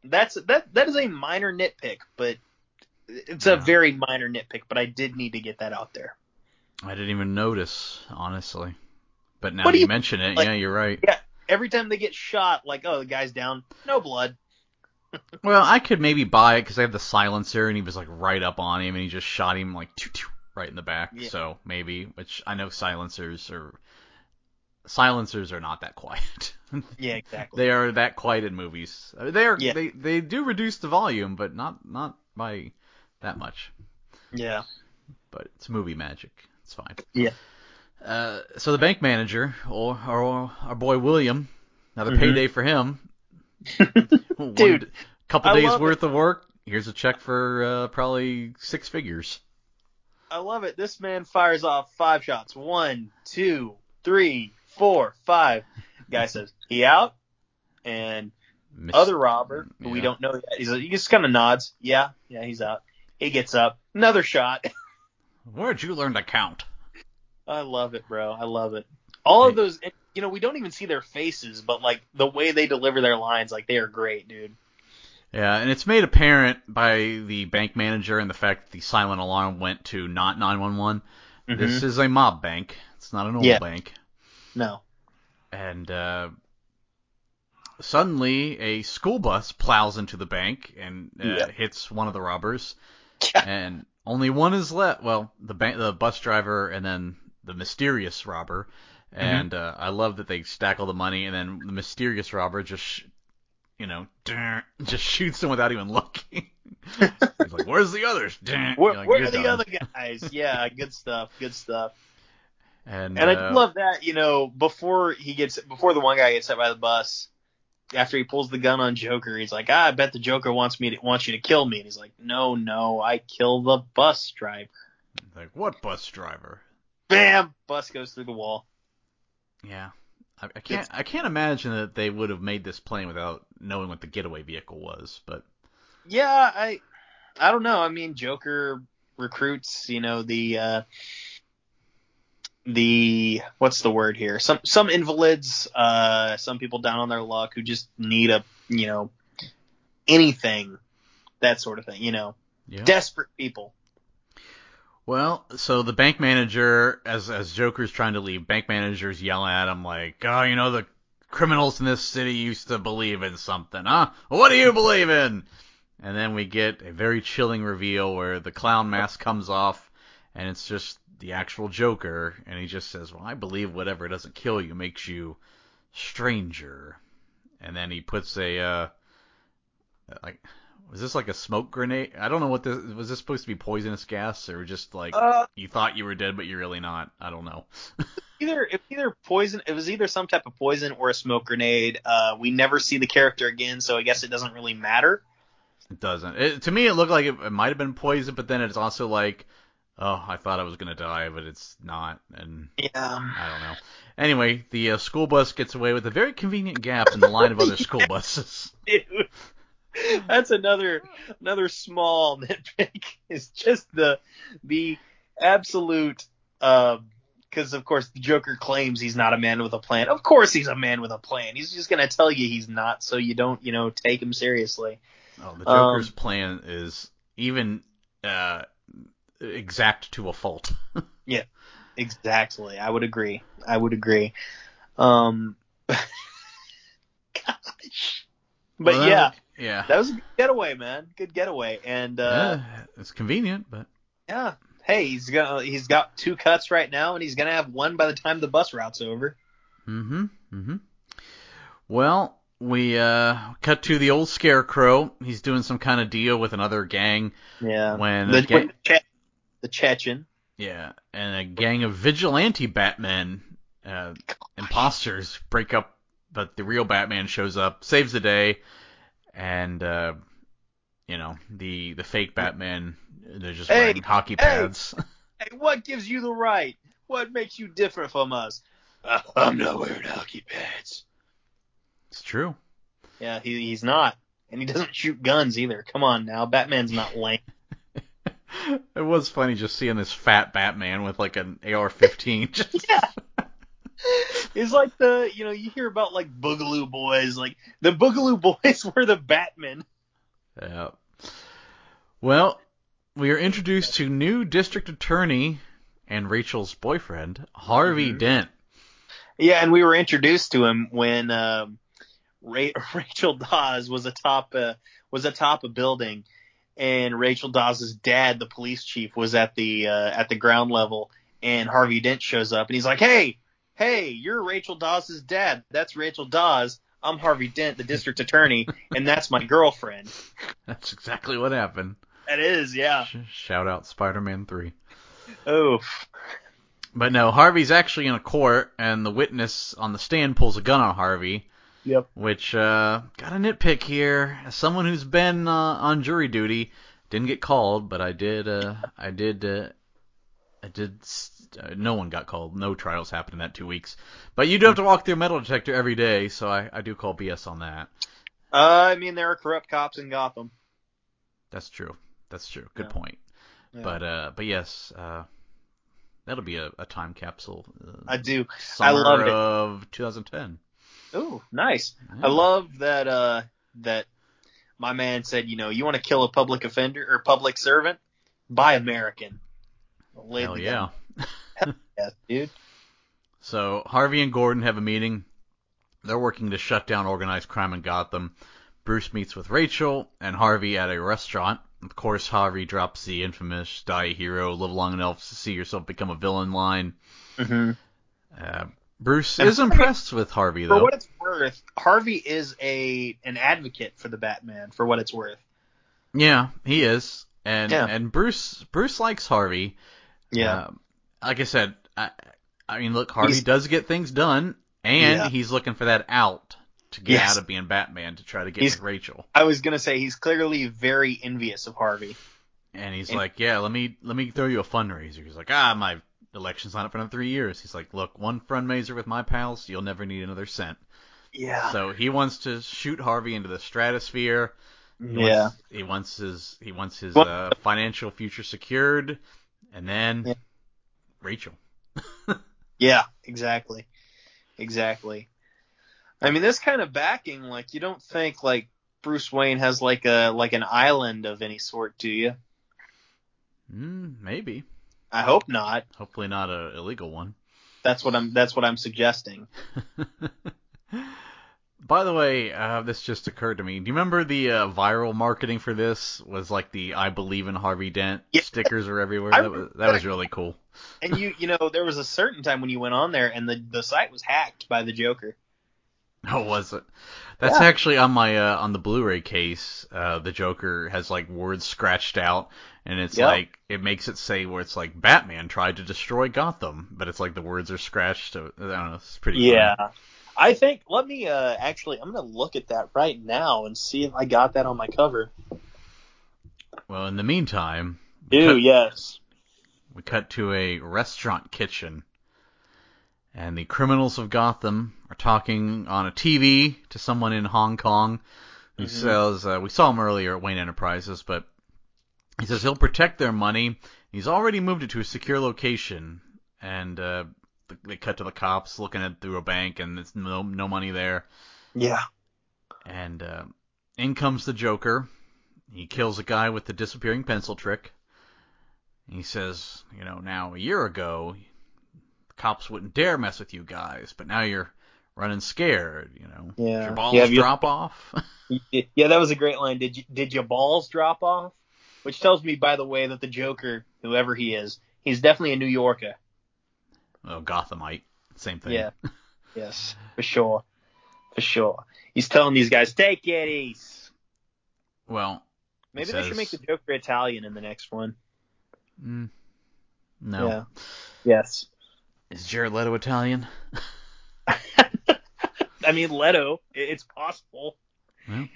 That's that that is a minor nitpick, but it's a very minor nitpick. But I did need to get that out there. I didn't even notice, honestly. But now you you- mention it, like- yeah, you're right. Every time they get shot, like, oh, the guy's down, no blood. Well, I could maybe buy it because I have the silencer, and he was like right up on him, and he just shot him like right in the back. Yeah. So maybe, which I know silencers are silencers are not that quiet. <laughs> Yeah, exactly. they are that quiet in movies. They are Yeah. they they do reduce the volume, but not not by that much. Yeah. But it's movie magic. It's fine. Yeah. Uh, so the bank manager, or, or our boy William, another Mhm. payday for him. <laughs> One Dude, couple I days worth of work. Here's a check for uh, probably six figures. I love it. This man fires off five shots. One, two, three, four, five. Guy says, he out? And other robber, who we don't know yet, he's he just kind of nods. Yeah, yeah, he's out. He gets up. Another shot. <laughs> Where'd you learn to count? I love it, bro. I love it. All of those, you know, we don't even see their faces, but like the way they deliver their lines, like they are great, dude. Yeah, and it's made apparent by the bank manager and the fact that the silent alarm went to not 911. This is a mob bank. It's not an old Mm-hmm. Yeah. bank. no. and uh, suddenly a school bus plows into the bank and uh, Yeah. hits one of the robbers, <laughs> and only one is left. Well, the bank, the bus driver, and then the mysterious robber. Mm-hmm. And uh, I love that they stack all the money, and then the mysterious robber just, sh- you know, just <laughs> shoots him without even looking. <laughs> He's like, "Where's the others?" Where, You're like, where "You're are the done." other guys? <laughs> Yeah, good stuff. Good stuff. And, And I uh, do love that, you know, before he gets before the one guy gets hit by the bus, after he pulls the gun on Joker, he's like, ah, I bet the Joker wants me to wants you to kill me. And he's like, No, no, I kill the bus driver. like, what bus driver? Bam! Bus goes through the wall. Yeah. I, I can't I can't imagine that they would have made this plane without knowing what the getaway vehicle was, but Yeah, I I don't know. I mean Joker recruits, you know, the uh the what's the word here? Some some invalids, uh some people down on their luck who just need a you know anything. That sort of thing, you know. yeah. Desperate people. Well, so the bank manager, as as Joker's trying to leave, bank manager's yelling at him like, "Oh, you know the criminals in this city used to believe in something, huh? What do you believe in?" And then we get a very chilling reveal where the clown mask comes off, and it's just the actual Joker, and he just says, "Well, I believe whatever doesn't kill you makes you stranger." And then he puts a uh, like Was this like a smoke grenade? I don't know what this was. This supposed to be poisonous gas or just like Uh, you thought you were dead but you're really not? I don't know. <laughs> either it was either poison. It was either some type of poison or a smoke grenade. Uh, we never see the character again, so I guess it doesn't really matter. It doesn't. It, to me, it looked like it, it might have been poison, but then it's also like, oh, I thought I was gonna die, but it's not, and Yeah. I don't know. Anyway, the uh, school bus gets away with a very convenient gap in the line of other <laughs> school buses. Dude, <laughs> that's another another small <laughs> nitpick. Is just the the absolute because of course the Joker claims he's not a man with a plan. Of course he's a man with a plan. He's just gonna tell you he's not, so you don't you know take him seriously. Oh, the Joker's Um, plan is even uh, exact to a fault. <laughs> Yeah, exactly, I would agree. I would agree. Um, gosh, but Well, yeah, yeah, that was a good getaway, man. Good getaway, and uh, yeah, it's convenient, but Yeah. Hey, he's gonna he's got two cuts right now, and he's gonna have one by the time the bus route's over. Mm-hmm. Mm-hmm. Well, we uh cut to the old Scarecrow. He's doing some kind of deal with another gang. Yeah. When the, gang, the, che- the Chechen. yeah, and a gang of vigilante Batman uh, imposters break up, but the real Batman shows up, saves the day, and uh, you know the the fake Batman they're just Hey, wearing hockey hey. pads. <laughs> Hey, what gives you the right? What makes you different from us? Uh, I'm not wearing hockey pads. it's true. Yeah, he, he's not, and he doesn't shoot guns either. Come on now, Batman's not lame. <laughs> It was funny just seeing this fat Batman with like an AR-15. Just- <laughs> Yeah. It's like the you know you hear about like Boogaloo Boys, like the Boogaloo Boys <laughs> were the Batman. Yeah. Well, we are introduced to new district attorney and Rachel's boyfriend, Harvey Mhm. Dent. Yeah, and we were introduced to him when um, Ra- <laughs> Rachel Dawes was atop a was atop a building, and Rachel Dawes' dad, the police chief, was at the uh, at the ground level, and Harvey Dent shows up, and he's like, "Hey, hey, you're Rachel Dawes' dad. That's Rachel Dawes. I'm Harvey Dent, the district attorney, and that's my girlfriend." <laughs> That's exactly what happened. That is, yeah. Shout out Spider-Man 3. Oh, But no, Harvey's actually in a court, and the witness on the stand pulls a gun on Harvey, yep. which uh, got a nitpick here. As someone who's been uh, on jury duty, didn't get called, but I did. Uh, I did. Uh, I did. s- Uh, no one got called. No trials happened in that two weeks. But you do have to walk through a metal detector every day, so I, I do call BS on that. Uh, I mean, there are corrupt cops in Gotham. That's true. That's true. Good Yeah. point. Yeah. But uh, but yes, uh, that'll be a, a time capsule. Uh, I do. summer love it. of 2010. Ooh, nice. Yeah. I love that uh that my man said, you know, you want to kill a public offender or public servant? Buy American. Hell yeah. Gun. Yes, dude. So Harvey and Gordon have a meeting. They're working to shut down organized crime in Gotham. Bruce meets with Rachel and Harvey at a restaurant. Of course, Harvey drops the infamous "Die a hero, live long enough to see yourself become a villain" line. Mm-hmm. Uh, Bruce And is Harvey- impressed with Harvey though. For though. what it's worth, Harvey is a an advocate for the Batman. For what it's worth. Yeah, he is, and Yeah. and Bruce Bruce likes Harvey. Yeah. Um, like I said, I, I mean, look, Harvey He's- does get things done, and Yeah. he's looking for that out to get Yes. out of being Batman to try to get He's- with Rachel. I was gonna say he's clearly very envious of Harvey. And he's And- like, yeah, let me let me throw you a fundraiser. He's like, ah, my election's not up for another three years. He's like, look, one fundraiser with my pals, you'll never need another cent. Yeah. So he wants to shoot Harvey into the stratosphere. He yeah. Wants, he wants his he wants his uh, financial future secured, and then Yeah. Rachel. Yeah, exactly. Exactly. I mean, this kind of backing, like, you don't think like Bruce Wayne has like a like an island of any sort, do you? Mm, maybe. I hope not. Hopefully not a illegal one. That's what I'm. That's what I'm suggesting. <laughs> By the way, uh, this just occurred to me. Do you remember the uh, viral marketing for this? Was like the "I believe in Harvey Dent" Yeah. stickers are everywhere. <laughs> I That was that was really cool. <laughs> And you, you know, there was a certain time when you went on there and the the site was hacked by the Joker. <laughs> Oh, was it? That's Yeah. actually on my uh, on the Blu-ray case. Uh, the Joker has like words scratched out, and it's Yep. like it makes it say where it's like Batman tried to destroy Gotham, but it's like the words are scratched. So, I don't know. It's pretty. Yeah. funny. I think let me uh actually I'm gonna look at that right now and see if I got that on my cover. Well, in the meantime, we Ew, cut, yes. we cut to a restaurant kitchen, and the criminals of Gotham are talking on a TV to someone in Hong Kong who Mhm. says uh, we saw him earlier at Wayne Enterprises, but he says he'll protect their money. He's already moved it to a secure location, and uh, they cut to the cops looking at through a bank, and there's no no money there. Yeah. And uh, in comes the Joker. He kills a guy with the disappearing pencil trick. He says, you know, now a year ago, the cops wouldn't dare mess with you guys, but now you're running scared. You know, Yeah. your balls Yeah, you- drop off. <laughs> Yeah, that was a great line. Did you did your balls drop off? Which tells me, by the way, that the Joker, whoever he is, he's definitely a New Yorker. Oh, Gothamite, same thing. Yeah. <laughs> Yes, for sure. For sure. He's telling these guys, take it easy. Well, Maybe He they should make the says- Joker Italian in the next one. mm, no. Yeah. Yes. Is Jared Leto Italian? <laughs> I mean, Leto, it's possible.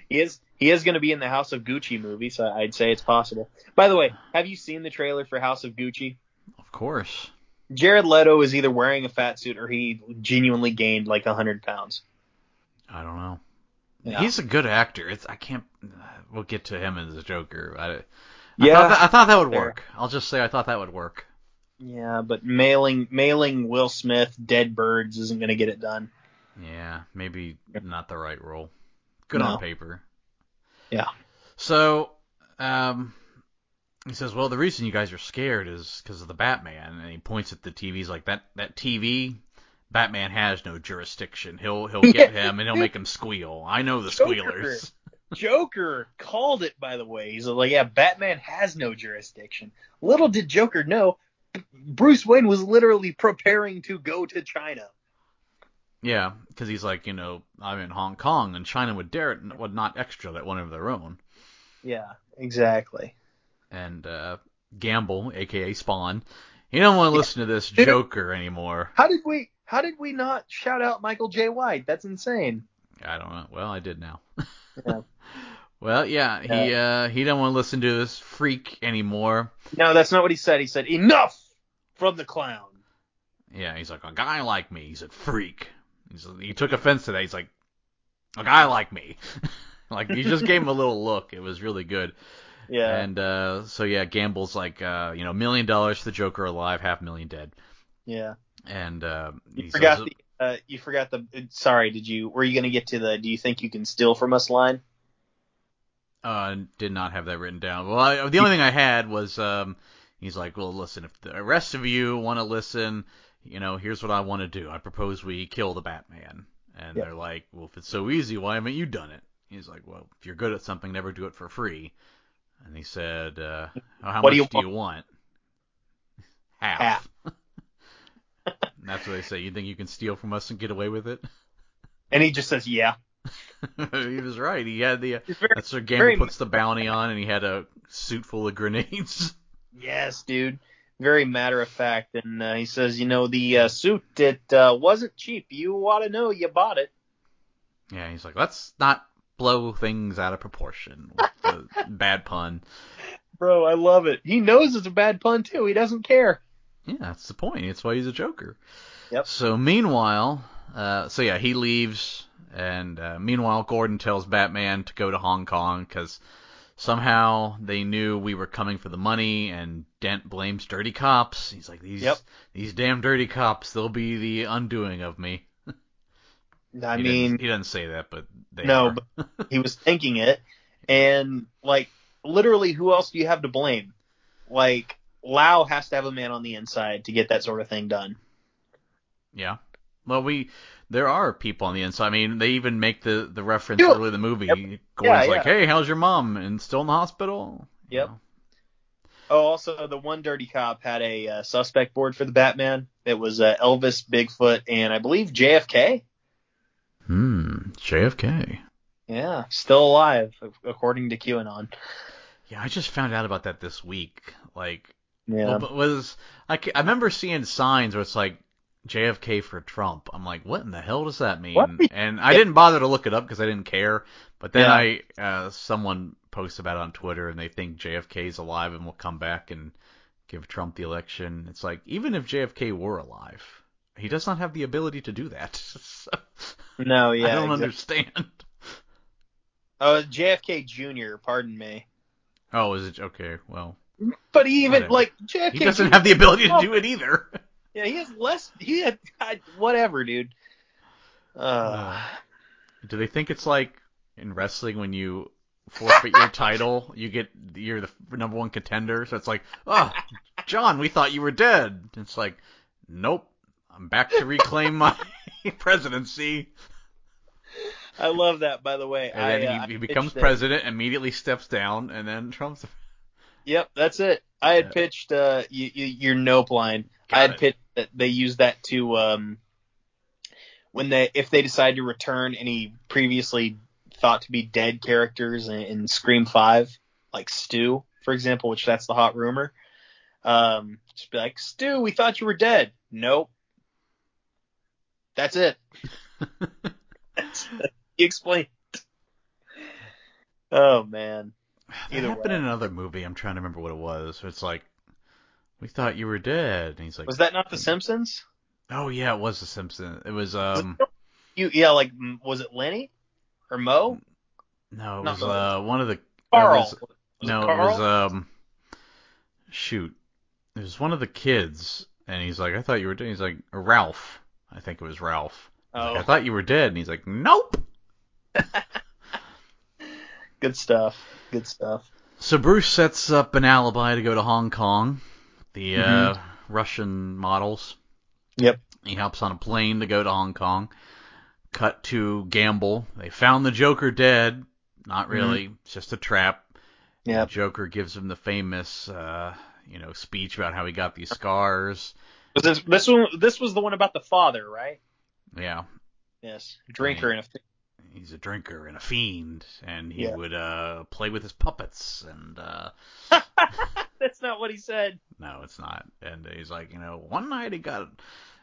He is he is going to be in the House of Gucci movie, so I'd say it's possible. By the way, have you seen the trailer for House of Gucci? Of course. Jared Leto is either wearing a fat suit or he genuinely gained like hundred pounds. I don't know. Yeah. He's a good actor. It's I can't. We'll get to him as a Joker. I, I Yeah. thought that, I thought that would Fair. work. I'll just say I thought that would work. Yeah, but mailing mailing Will Smith dead birds isn't going to get it done. Yeah, maybe not the right role. Good No. on paper. Yeah. So, um, he says, "Well, the reason you guys are scared is because of the Batman," and he points at the TV. He's like, "That that TV, Batman has no jurisdiction. He'll he'll get <laughs> him and he'll make him squeal. I know the Joker. squealers." <laughs> Joker called it, by the way. He's like, yeah, Batman has no jurisdiction. Little did Joker know, Bruce Wayne was literally preparing to go to China. Yeah, because he's like, you know, I'm in Hong Kong, and China would dare it, would not extra that one of their own. Yeah, exactly. And uh, Gamble, aka Spawn, he don't want to listen to this. Joker anymore. How did we? How did we not shout out Michael Jai White? That's insane. I don't know. Well, I did now. Yeah. <laughs> well, yeah, he uh, he don't want to listen to this freak anymore. No, that's not what he said. He said enough from the clown. Yeah, he's like a guy like me. He said freak. He's, he took offense to that. He's like a guy like me. <laughs> like he just gave him a little look. It was really good. Yeah. And uh, so yeah, Gamble's like uh, you know, million dollars for the Joker alive, half million dead. yeah. And uh, You forgot says, the. Uh, you forgot the. Sorry, did you? Were you going to get to the? Do you think you can steal from us line? uh, did not have that written down. Well, I, the only thing I had was um, he's like, well, listen, if the rest of you want to listen, you know, here's what I want to do. I propose we kill the Batman. And Yeah. they're like, well, if it's so easy, why haven't you done it? He's like, well, if you're good at something, never do it for free. And he said, uh, how What much do you do you want? Half. Half. <laughs> That's what they say. You think you can steal from us and get away with it? And he just says, "Yeah." <laughs> he was right. He had the. He's very- That's where very- puts the bounty on, and he had a suit full of grenades. <laughs> Yes, dude. Very matter of fact, and uh, he says, "You know, the uh, suit it uh, wasn't cheap. You ought to know you bought it." Yeah, he's like, let's not blow things out of proportion. With the <laughs> bad pun. Bro, I love it. He knows it's a bad pun too. He doesn't care. Yeah, that's the point. That's why he's a Joker. Yep. So meanwhile, uh, so yeah, he leaves, and uh, meanwhile, Gordon tells Batman to go to Hong Kong because somehow they knew we were coming for the money, and Dent blames dirty cops. He's like, these Yep. these damn dirty cops, they'll be the undoing of me. I He mean, doesn't, he doesn't say that, but they no, but <laughs> he was thinking it, and like literally, who else do you have to blame? Like Lau has to have a man on the inside to get that sort of thing done. Yeah. Well, we there are people on the inside. I mean, they even make the the reference Dude. early in the movie. Yep. Gordon's Yeah, like, yeah. "Hey, how's your mom? And still in the hospital?" You Yep. know? Oh, also, the one dirty cop had a uh, suspect board for the Batman. It was uh, Elvis, Bigfoot, and I believe JFK. Hmm. JFK. Yeah, still alive according to QAnon. Yeah, I just found out about that this week. Like, Yeah. well, but was I? I remember seeing signs where it's like JFK for Trump. I'm like, what in the hell does that mean? What? And I didn't bother to look it up because I didn't care. But then Yeah. I, uh, someone posted about it on Twitter, and they think JFK is alive and will come back and give Trump the election. It's like, even if JFK were alive, he does not have the ability to do that. <laughs> So, no, yeah. I don't exactly. understand. Uh, JFK Jr. Pardon me. Oh, is it okay? Well, But he even Whatever. like JFK. he doesn't Jr. have the ability to do it either. <laughs> Yeah, he has less. He had God, whatever, dude. Uh, Uh, <sighs> Do they think it's like in wrestling when you forfeit your <laughs> title, you get you're the number one contender? So it's like, oh, John, we thought you were dead. It's like, nope, I'm back to reclaim my <laughs> presidency. I love that. By the way, And I, then uh, he, he becomes president, immediately steps down, and then Trump's. <laughs> Yep, that's it. I had Yeah. pitched. Uh, you, you, you're nope line. Got I had it. pitched that they use that to um, when they if they decide to return any previously thought to be dead characters in, in Scream Five, like Stu, for example, which that's the hot rumor. Um, just be like, Stu, we thought you were dead. Nope. That's it. <laughs> he explained. Oh man. That happened way. in another movie. I'm trying to remember what it was. It's like, we thought you were dead, and he's like, Was that not The Simpsons? oh yeah, it was The Simpsons. It was um. You yeah, like was it Lenny or Moe? No, it No. was uh one of the Carl. it was- Was no, it it was um shoot. It was one of the kids and he's like, I thought you were dead. He's like, Ralph. I think it was Ralph. He's like, oh, I thought you were dead and he's like, Nope. <laughs> good stuff. Good stuff. So Bruce sets up an alibi to go to Hong Kong. The uh Russian models. Yep. He hops on a plane to go to Hong Kong. Cut to Gamble. They found the Joker dead. Not really. It's just a trap. Yeah. Joker gives him the famous, uh, you know, speech about how he got these scars. Was this this one? This was the one about the father, right? Yeah, Yes. Drinker and a. he's a drinker and a fiend, and he Yeah. would uh, play with his puppets. And uh, <laughs> That's not what he said. no, it's not. And he's like, you know, one night he got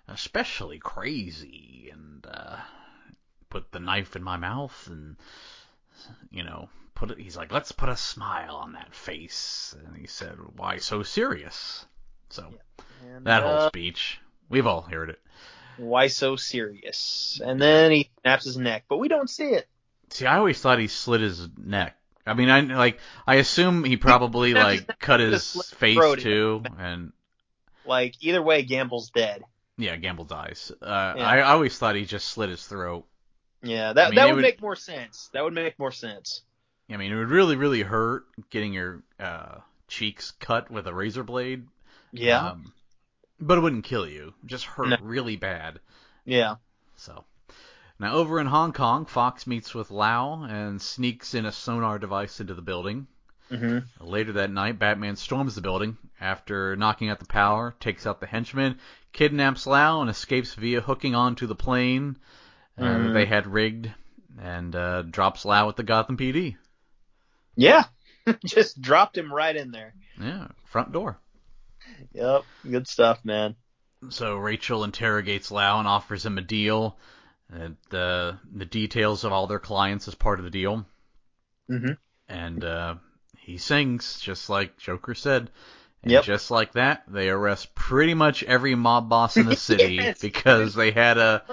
especially crazy and uh, put the knife in my mouth, and you know, put it. He's like, let's put a smile on that face. And he said, why so serious? So. And, That whole uh, speech. We've all heard it. why so serious? And then he snaps his neck, but we don't see it. See, I always thought he slit his neck. I mean, I like, I assume he probably like cut his face too, and Like either way, Gamble's dead. yeah, Gamble dies. Uh, Yeah. I, I always thought he just slit his throat. Yeah, that I mean, that would, would- make more sense. That would make more sense. I mean, it would really, really hurt getting your uh, cheeks cut with a razor blade. Yeah. Um, but it wouldn't kill you. It Just hurt No. really bad. yeah. So now over in Hong Kong, Fox meets with Lau and sneaks in a sonar device into the building. hmm Later that night, Batman storms the building after knocking out the power, takes out the henchman, kidnaps Lau, and escapes via hooking onto the plane uh, that Mhm. they had rigged, and uh, drops Lau at the Gotham PD. Yeah. <laughs> Just dropped him right in there. Yeah, front door. Yep. Good stuff, man. So Rachel interrogates Lau and offers him a deal. And the the details of all their clients as part of the deal. Mm-hmm. And uh, he sings just like Joker said. And Yep. just like that, they arrest pretty much every mob boss in the <laughs> city Yes. because they had a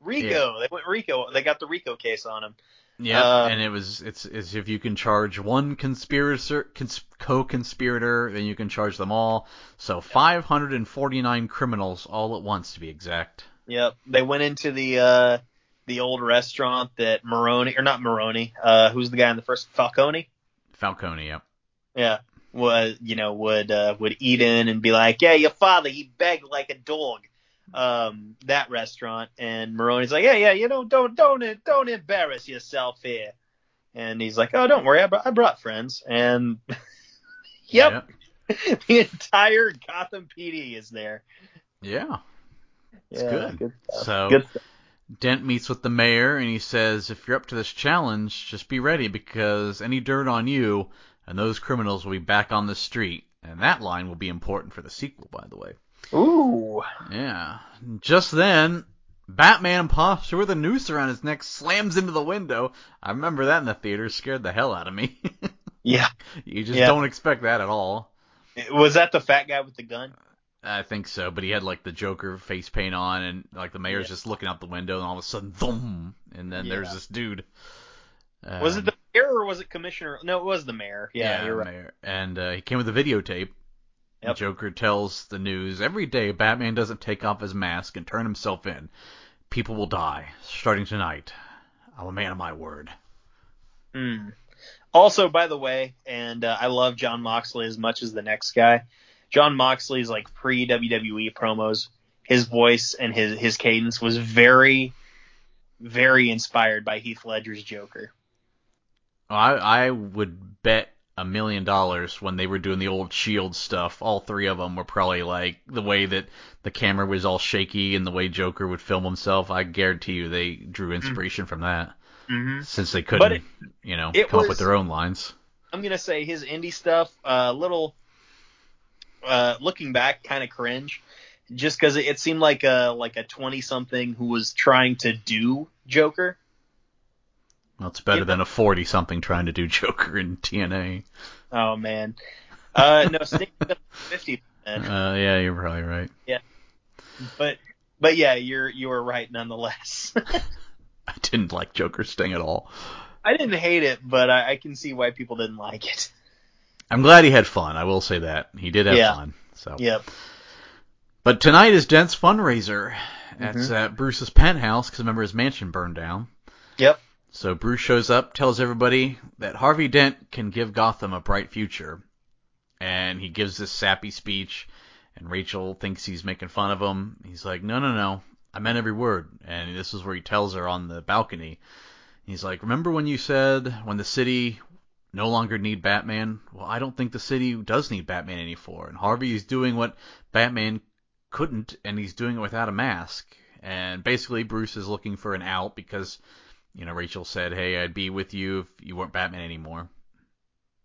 Rico. They went Rico. They got the Rico case on him. Yeah, Uh, and it was it's as if you can charge one conspirator cons- co-conspirator, then you can charge them all. So 549 criminals all at once to be exact. Yep. They went into the uh the old restaurant that Maroni or not Maroni, uh who's the guy in the first Falcone? Falcone, yep. Yeah. Was you know, would uh would eat in and be like, Yeah, your father, he begged like a dog. Um, that restaurant and Maroni's like, Yeah, yeah, you know, don't don't don't embarrass yourself here. And he's like, Oh, don't worry, I brought, I brought friends. And <laughs> yep, <laughs> the entire Gotham PD is there. Yeah. It's yeah, good. good. So Good. Dent meets with the mayor and he says, if you're up to this challenge, just be ready because any dirt on you and those criminals will be back on the street. And that line will be important for the sequel, by the way. Ooh. Yeah. Just then, Batman pops through with a noose around his neck, slams into the window. I remember that in the theater, scared the hell out of me. <laughs> Yeah. you just Yeah. don't expect that at all. Was that the fat guy with the gun? I think so, but he had like the Joker face paint on, and like the mayor's Yeah. just looking out the window, and all of a sudden, thum, and then there's this dude. was it Um, the mayor or was it commissioner? No, it was the mayor. Yeah, you're right. mayor. And uh, he came with a videotape. Yep. Joker tells the news every day Batman doesn't take off his mask and turn himself in. People will die starting tonight. I'm a man of my word. Mm. Also, by the way, and uh, I love Jon Moxley as much as the next guy. Jon Moxley's like pre WWE promos, his voice and his his cadence was very, very inspired by Heath Ledger's Joker. I I would bet a million dollars when they were doing the old Shield stuff. All three of them were probably like the way that the camera was all shaky and the way Joker would film himself. I guarantee you they drew inspiration from that Mm-hmm. since they couldn't, it- you know, come up with their own lines. I'm gonna say his indie stuff, a uh, little, uh, looking back, kind of cringe, just because it, it seemed like a like a twenty something who was trying to do Joker. Well, it's better Yeah. than a 40 something trying to do Joker in TNA. Oh man, uh, no, Sting fifty. <laughs> Uh, yeah, you're probably right. Yeah, but but yeah, you're you were right nonetheless. <laughs> I didn't like Joker Sting at all. I didn't hate it, but I, I can see why people didn't like it. I'm glad he had fun. I will say that he did have Yeah. fun. So, Yep. but tonight is Dent's fundraiser. It's Mhm. at Bruce's penthouse because remember his mansion burned down. Yep. So Bruce shows up, tells everybody that Harvey Dent can give Gotham a bright future, and he gives this sappy speech. And Rachel thinks he's making fun of him. He's like, "No, no, no, I meant every word." And this is where he tells her on the balcony. He's like, "Remember when you said when the city no longer need Batman? Well, I don't think the city does need Batman anymore. And Harvey is doing what Batman couldn't, and he's doing it without a mask. And basically, Bruce is looking for an out because, you know, Rachel said, "Hey, I'd be with you if you weren't Batman anymore."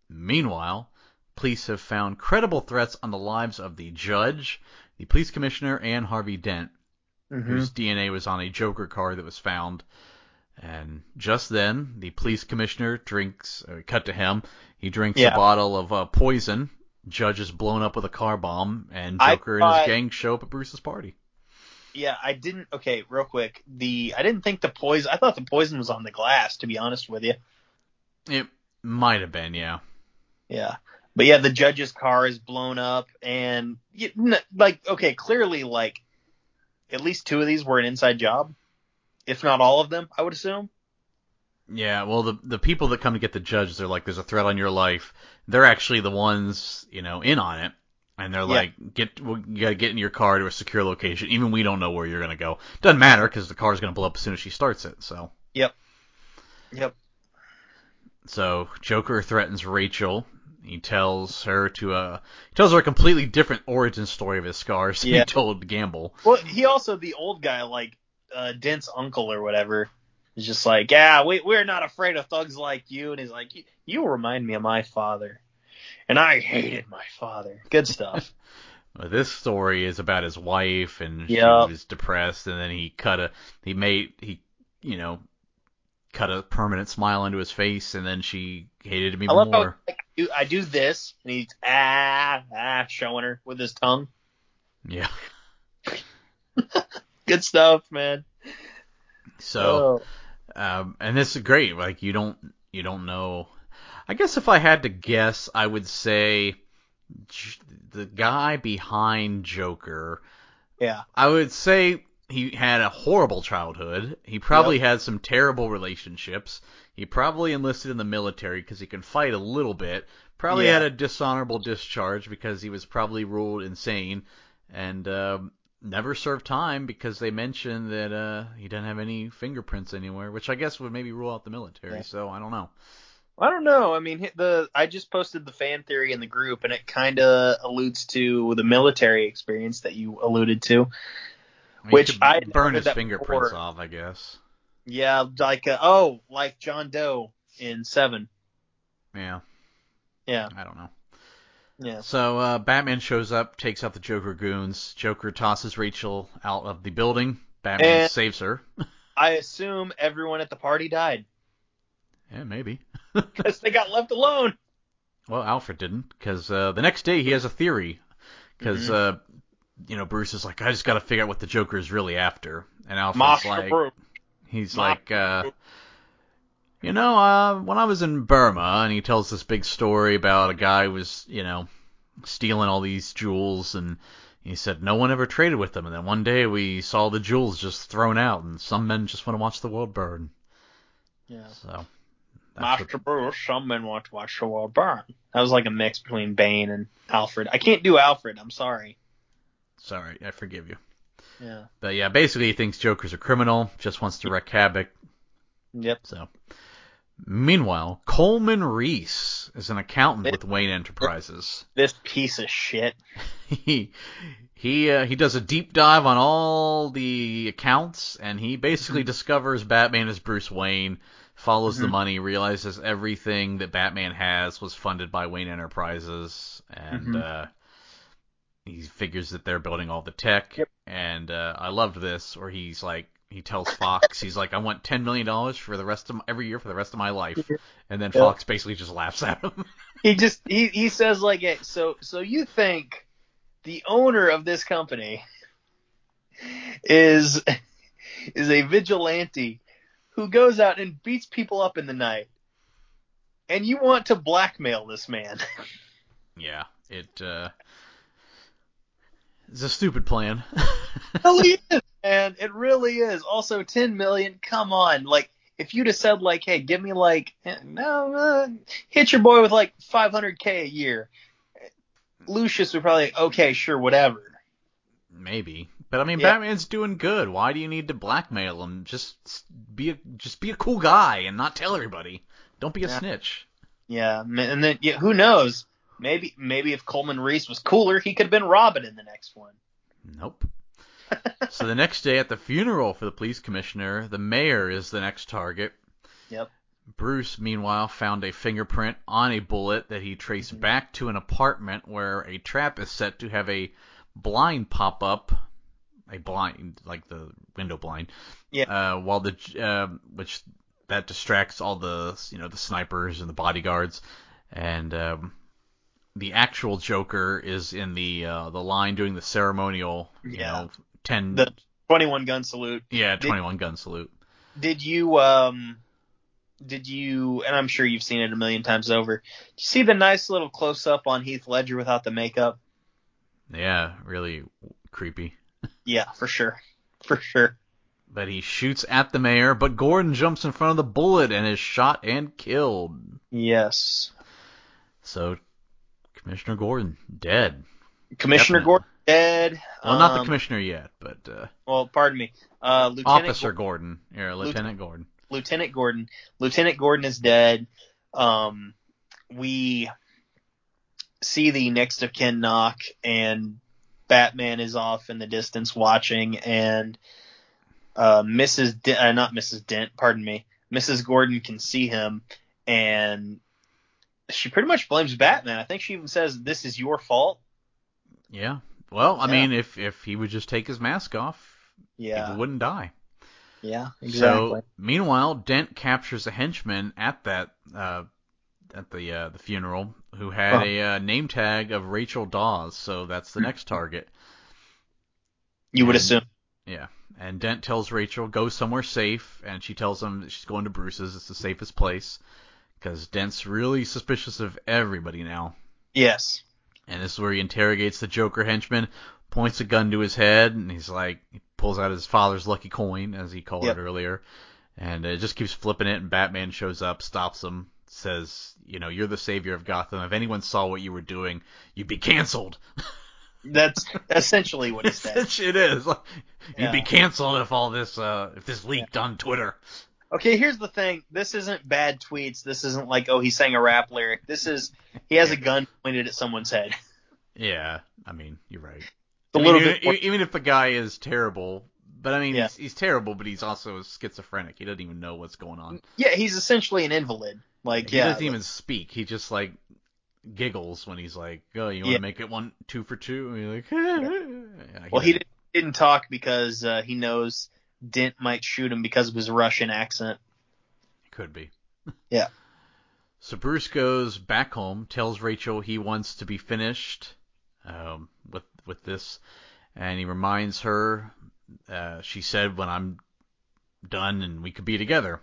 Meanwhile, police have found credible threats on the lives of the judge, the police commissioner, and Harvey Dent, Mhm. whose DNA was on a Joker card that was found. And just then, the police commissioner drinks. Uh, cut to him. He drinks Yeah. a bottle of uh, poison. Judge is blown up with a car bomb, and I Joker and his gang show up at Bruce's party. Yeah, I didn't. Okay, real quick. The I didn't think the poison. I thought the poison was on the glass. To be honest with you. It might have been, yeah. Yeah. But yeah, the judge's car is blown up, and like, okay, clearly, like, at least two of these were an inside job, if not all of them. I would assume. Yeah, well, the the people that come to get the judge, they're like, "There's a threat on your life." They're actually the ones, you know, in on it, and they're Yeah. like, "Get, well, you gotta get in your car to a secure location. Even we don't know where you're gonna go. Doesn't matter because the car's gonna blow up as soon as she starts it." So, Yep. Yep. so Joker threatens Rachel. He tells her to uh, he tells her a completely different origin story of his scars Yeah. he told Gamble. Well, he also the old guy, like uh, Dent's uncle or whatever, is just like, yeah, we we're not afraid of thugs like you, and he's like, you, you remind me of my father, and I hated my father. Good stuff. <laughs> This story is about his wife, and Yep. she was depressed, and then he cut a he made he you know cut a permanent smile into his face, and then she hated him I even how more. like, I, do, I do this, and he's ah ah showing her with his tongue. Yeah. <laughs> Good stuff, man. So, Oh. um, and this is great. Like you don't you don't know. I guess if I had to guess, I would say the guy behind Joker. yeah, I would say he had a horrible childhood. He probably had some terrible relationships. He probably enlisted in the military because he can fight a little bit. Probably Yeah. had a dishonorable discharge because he was probably ruled insane, and um, never served time because they mentioned that uh, he didn't have any fingerprints anywhere, which I guess would maybe rule out the military. Yeah. So I don't know. I don't know. I mean, the I just posted the fan theory in the group, and it kind of alludes to the military experience that you alluded to. I mean, Which I burn his fingerprints before. off, I guess. Yeah, like uh, oh, like John Doe in Seven. Yeah, Yeah, I don't know. yeah. So uh, Batman shows up, takes out the Joker goons. Joker tosses Rachel out of the building. Batman And- saves her. <laughs> I assume everyone at the party died yeah, maybe. Because they got left alone. Well, Alfred didn't, because uh, the next day he has a theory. Because Mhm. uh, you know Bruce is like, I just got to figure out what the Joker is really after, and Alfred's Master like, Bruce. he's Ma- like, uh, you know, uh, when I was in Burma, and he tells this big story about a guy who was, you know, stealing all these jewels, and he said no one ever traded with them, and then one day we saw the jewels just thrown out, and some men just want to watch the world burn. Yeah. So. Master what- Bruce, some men want to watch the world burn. That was like a mix between Bane and Alfred. I can't do Alfred. I'm sorry. Sorry, I forgive you. Yeah. But yeah, basically he thinks Joker's a criminal, just wants to wreak havoc. Yep. So, meanwhile, Coleman Reese is an accountant with Wayne Enterprises. This piece of shit. <laughs> He he uh, he does a deep dive on all the accounts, and he basically <laughs> discovers Batman is Bruce Wayne. Follows the Mhm. money, realizes everything that Batman has was funded by Wayne Enterprises, and Mhm. uh, he figures that they're building all the tech. Yep. And uh, I loved this, where he's like, he tells Fox, he's like, I want ten million dollars for the rest of my, every year for the rest of my life, and then Yep. Fox basically just laughs at him. <laughs> He just he he says like, hey, so so you think the owner of this company <laughs> is is a vigilante who goes out and beats people up in the night, and you want to blackmail this man? <laughs> yeah, it uh, it's a stupid plan. <laughs> really is, man. It really is. Also, ten million. Come on, like if you'd have said like, hey, give me like, eh, no, uh, hit your boy with like 500k a year. Lucius would probably okay, sure, whatever. Maybe, but I mean, Yeah. Batman's doing good. Why do you need to blackmail him? Just be a just be a cool guy and not tell everybody. Don't be a Yeah. snitch. Yeah, and then yeah, who knows? Maybe maybe if Coleman Reese was cooler, he could have been Robin in the next one. Nope. <laughs> so the next day at the funeral for the police commissioner, the mayor is the next target. Yep. Bruce, meanwhile, found a fingerprint on a bullet that he traced Mhm. back to an apartment where a trap is set to have a blind pop up, a blind like the window blind. Yeah. Uh, while the uh, which that distracts all the you know the snipers and the bodyguards, and um, the actual Joker is in the uh, the line doing the ceremonial, you Yeah. know, ten The 21 gun salute. yeah Did- twenty one gun salute. Did you um did you and I'm sure you've seen it a million times over. Did you see the nice little close up on Heath Ledger without the makeup? Yeah, really creepy. Yeah, for sure. For sure. But he shoots at the mayor, but Gordon jumps in front of the bullet and is shot and killed. Yes. So, Commissioner Gordon, dead. Commissioner Definitely. Gordon dead. Well, not the Um, commissioner yet, but uh, Well, pardon me. Uh, Lieutenant Officer Gor- Gordon. Yeah, Lieutenant Gordon. Lieutenant Gordon. Lieutenant Gordon is dead. Um, we see the next of kin knock, and Batman is off in the distance watching, and uh, Mrs. Uh, not Mrs. Dent, pardon me, Mrs. Gordon can see him, and she pretty much blames Batman. I think she even says, "This is your fault." Yeah. Well, I Yeah. mean, if if he would just take his mask off, Yeah, people wouldn't die. yeah, exactly. So, meanwhile, Dent captures a henchman at that uh, at the uh, the funeral who had Huh. a uh, name tag of Rachel Dawes. So that's the next target. you would assume. Yeah. And Dent tells Rachel go somewhere safe, and she tells him that she's going to Bruce's. It's the safest place because Dent's really suspicious of everybody now. Yes. And this is where he interrogates the Joker henchman, points a gun to his head, and he's like, he pulls out his father's lucky coin, as he called Yep. it earlier, and it just keeps flipping it. And Batman shows up, stops him, says, you know, you're the savior of Gotham. If anyone saw what you were doing, you'd be canceled. <laughs> That's essentially what he said. it is. You'd be canceled if all this, uh, if this leaked on Twitter. Okay, here's the thing. This isn't bad tweets. This isn't like, oh, he sang a rap lyric. This is he has a gun pointed at someone's head. <laughs> Yeah, I mean, you're right. a I mean, little even, bit. Even if the guy is terrible, but I mean, Yeah. he's, he's terrible, but he's also schizophrenic. He doesn't even know what's going on. yeah, he's essentially an invalid. Like he yeah, doesn't even speak. He just like giggles when he's like, "Oh, you want to Yeah. make it one two for two? And you're like, <laughs> yeah, Well, he didn't, didn't talk because uh, he knows Dent might shoot him because of his Russian accent. Could be. <laughs> Yeah. So Bruce goes back home, tells Rachel he wants to be finished um, with with this, and he reminds her. Uh, she said, "When I'm done, and we could be together."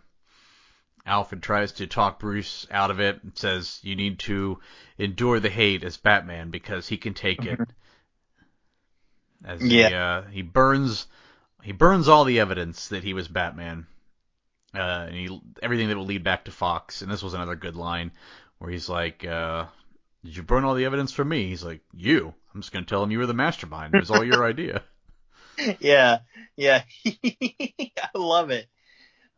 Alfred tries to talk Bruce out of it and says, "You need to endure the hate as Batman because he can take it." As he, uh, he burns, he burns all the evidence that he was Batman uh, and he, everything that will lead back to Fox. And this was another good line where he's like, uh, "Did you burn all the evidence for me?" He's like, "You." I'm just gonna tell him you were the mastermind. It was all your <laughs> idea. yeah, yeah, <laughs> I love it.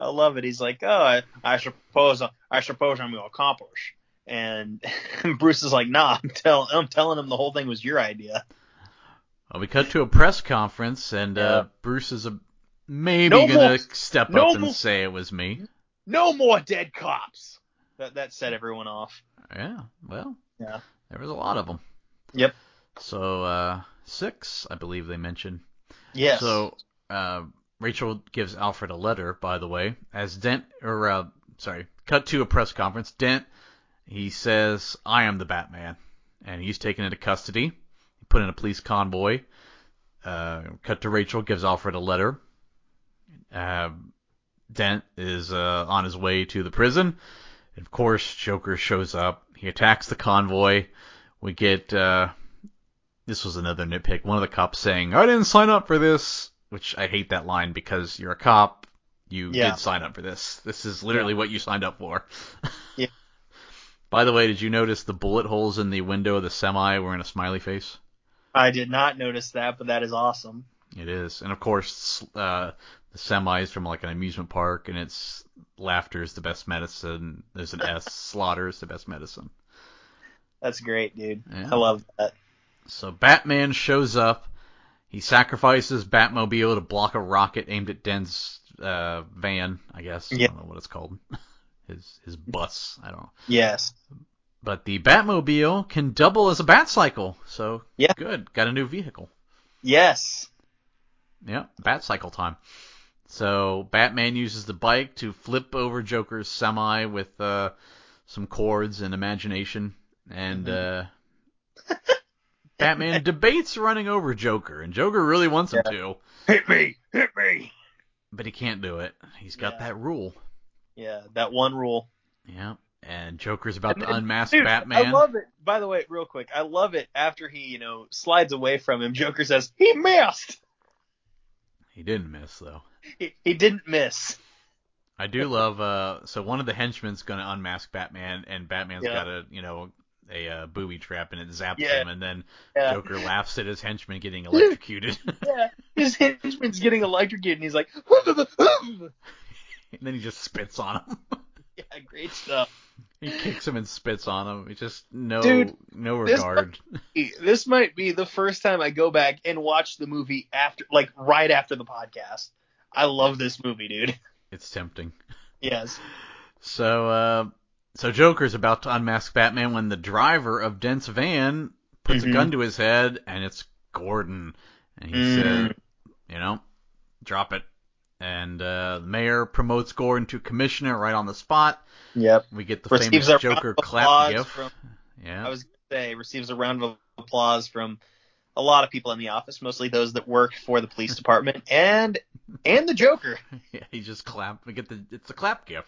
I love it. He's like, oh, I, I suppose, I suppose I'm gonna accomplish. And <laughs> Bruce is like, nah, I'm, tell, I'm telling him the whole thing was your idea. Well, we cut to a press conference, and uh, Bruce is a, maybe No gonna more- step no up and more- say it was me. No more dead cops. That that set everyone off. Yeah, well, Yeah. there was a lot of them. Yep. So uh, six, I believe they mentioned. Yes. So uh, Rachel gives Alfred a letter, by the way, as Dent, or uh, sorry, cut to a press conference. Dent, he says, "I am the Batman," and he's taken into custody, put in a police convoy. Uh, cut to Rachel gives Alfred a letter. Uh, Dent is uh, on his way to the prison. And of course, Joker shows up. He attacks the convoy. We get uh, this was another nitpick. One of the cops saying, "I didn't sign up for this," which I hate that line because you're a cop. You Yeah. did sign up for this. This is literally what you signed up for. Yeah. <laughs> By the way, did you notice the bullet holes in the window of the semi were in a smiley face? I did not notice that, but that is awesome. It is, and of course, uh, the semi is from like an amusement park, and it's laughter is the best medicine. There's an S. <laughs> Slaughter is the best medicine. That's great, dude. Yeah. I love that. So Batman shows up. He sacrifices Batmobile to block a rocket aimed at Dent's uh, van, I guess. Yeah. I don't know what it's called. <laughs> his his bus. I don't know. Yes. But the Batmobile can double as a bat cycle. So Yeah. good. Got a new vehicle. Yes. Yeah, bat cycle time. So Batman uses the bike to flip over Joker's semi with uh, some cords and imagination, and Mm-hmm. uh, <laughs> Batman <laughs> debates running over Joker, and Joker really wants him to, Hit me. Hit me. but he can't do it. He's got Yeah. that rule. Yeah, that one rule. Yeah, and Joker's about And to then- unmask Dude, Batman. I love it. By the way, real quick, I love it after he, you know, slides away from him. Joker says, he missed. He didn't miss though. He, he didn't miss. I do love. Uh, so one of the henchmen's going to unmask Batman, and Batman's Yeah. got to, you know a uh, booby trap, and it zaps Yeah. him, and then Yeah. Joker laughs at his henchman getting <laughs> electrocuted, <laughs> yeah. His henchman's getting electrocuted, and he's like, <laughs> and then he just spits on him. yeah, great stuff. he kicks him and spits on him. It's just no Dude, no this- regard. This might be the first time I go back and watch the movie after, like, right after the podcast. I love this movie, dude. It's tempting. Yes. So uh, so Joker's about to unmask Batman when the driver of Dent's van puts a Mhm. gun to his head, and it's Gordon, and he Mm. said, you know, drop it. And uh, the mayor promotes Gordon to commissioner right on the spot. Yep. We get the Receives famous Joker clap gif. from- yeah. I was gonna say receives a round of applause from a lot of people in the office, mostly those that work for the police <laughs> department and and the Joker. <laughs> yeah, he just clapped. We get the it's a clap gif.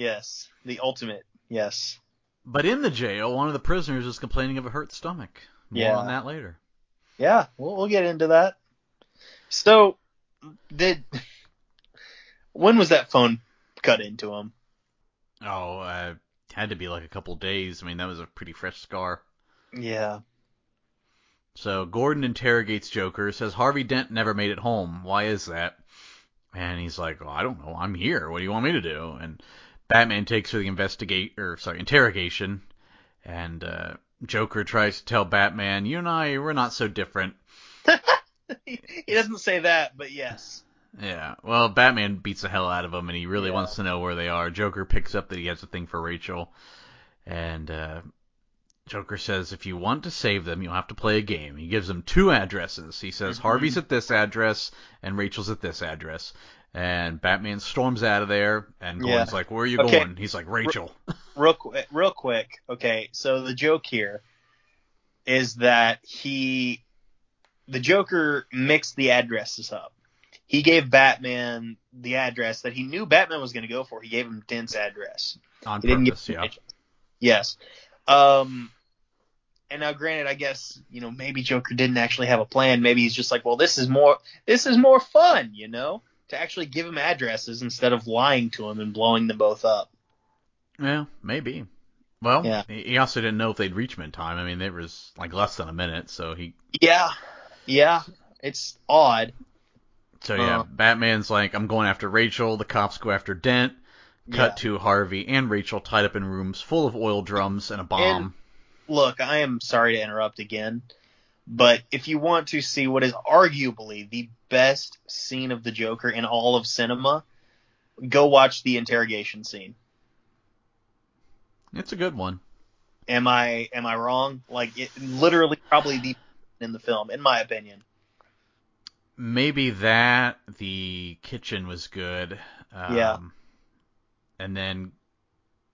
Yes, the ultimate. Yes. But in the jail, one of the prisoners is complaining of a hurt stomach. More Yeah. on that later. Yeah, we'll, we'll get into that. So, did when was that phone cut into him? Oh, uh, had to be like a couple days. I mean, that was a pretty fresh scar. Yeah. So Gordon interrogates Joker, says Harvey Dent never made it home. Why is that? And he's like, well, I don't know. I'm here. What do you want me to do? And Batman takes her the investigate or sorry interrogation, and uh, Joker tries to tell Batman, you and I we're not so different. <laughs> he doesn't say that, but yes. Yeah. Well, Batman beats the hell out of him, and he really Yeah. wants to know where they are. Joker picks up that he has a thing for Rachel, and uh, Joker says, "If you want to save them, you'll have to play a game." He gives them two addresses. He says, Mhm. "Harvey's at this address, and Rachel's at this address." And Batman storms out of there, and Yeah. Gordon's like, "Where are you Okay. going?" He's like, "Rachel." real quick, real quick. Okay, so the joke here is that he, the Joker, mixed the addresses up. He gave Batman the address that he knew Batman was going to go for. He gave him Dent's address. On He purpose, yeah. Yes. Um, and now, granted, I guess you know maybe Joker didn't actually have a plan. Maybe he's just like, well, this is more, this is more fun, you know, to actually give him addresses instead of lying to him and blowing them both up. Yeah, maybe. Well, Yeah. he also didn't know if they'd reach him in time. I mean, there was like less than a minute, so he Yeah, yeah, it's odd. So yeah, Uh, Batman's like, I'm going after Rachel. The cops go after Dent. Cut Yeah. to Harvey and Rachel tied up in rooms full of oil drums and a bomb. Look, I am sorry to interrupt again, but if you want to see what is arguably the best scene of the Joker in all of cinema, go watch the interrogation scene. it's a good one. Am I am I wrong? Like it literally probably the in the film, in my opinion. Maybe that the kitchen was good. Um, Yeah. And then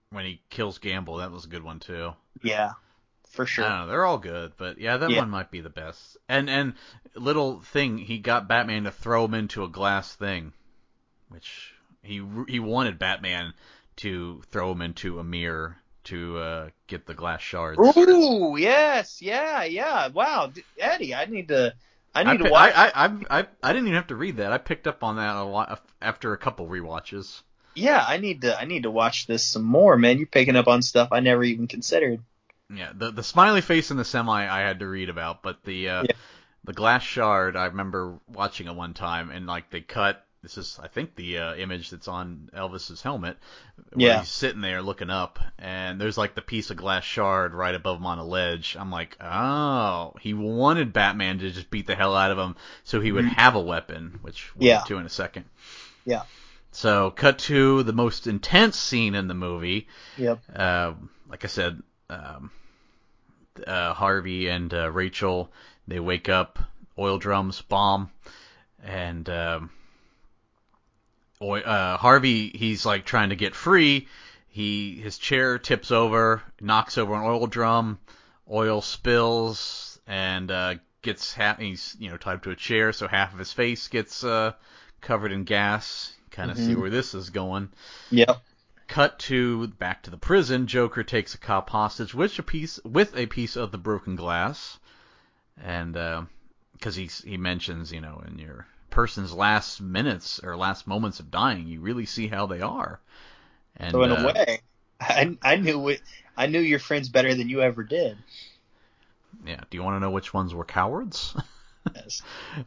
when he kills Gamble, that was a good one too. Yeah, for sure. I know, they're all good, but yeah, that Yeah. one might be the best. And and little thing, he got Batman to throw him into a glass thing, which he he wanted Batman to throw him into a mirror to uh, get the glass shards. Ooh, yes, yeah, yeah. Wow, Eddie, I need to I need I, to watch. I, I, I, I didn't even have to read that. I picked up on that a lot after a couple rewatches. yeah, I need to I need to watch this some more, man. You're picking up on stuff I never even considered. Yeah, the the smiley face in the semi I had to read about, but the uh, Yeah. the glass shard I remember watching it one time and like they cut. This is I think the uh, image that's on Elvis's helmet. Where Yeah. he's sitting there looking up, and there's like the piece of glass shard right above him on a ledge. I'm like, oh, he wanted Batman to just beat the hell out of him so he would Mhm. have a weapon, which we'll Yeah. get to in a second. Yeah. So cut to the most intense scene in the movie. Yep. Uh, like I said, um, uh, Harvey and uh, Rachel they wake up, oil drums, bomb, and um, oil, uh, Harvey he's like trying to get free. He his chair tips over, knocks over an oil drum, oil spills, and uh, gets half. He's you know tied to a chair, so half of his face gets uh, covered in gas. Kind of see Mhm. where this is going. Yep. Cut to back to the prison. Joker takes a cop hostage with a piece with a piece of the broken glass, and because he he mentions you know in your person's last minutes or last moments of dying, you really see how they are. And So in uh, a way, I I knew it. I knew your friends better than you ever did. yeah. Do you want to know which ones were cowards? <laughs> Yes.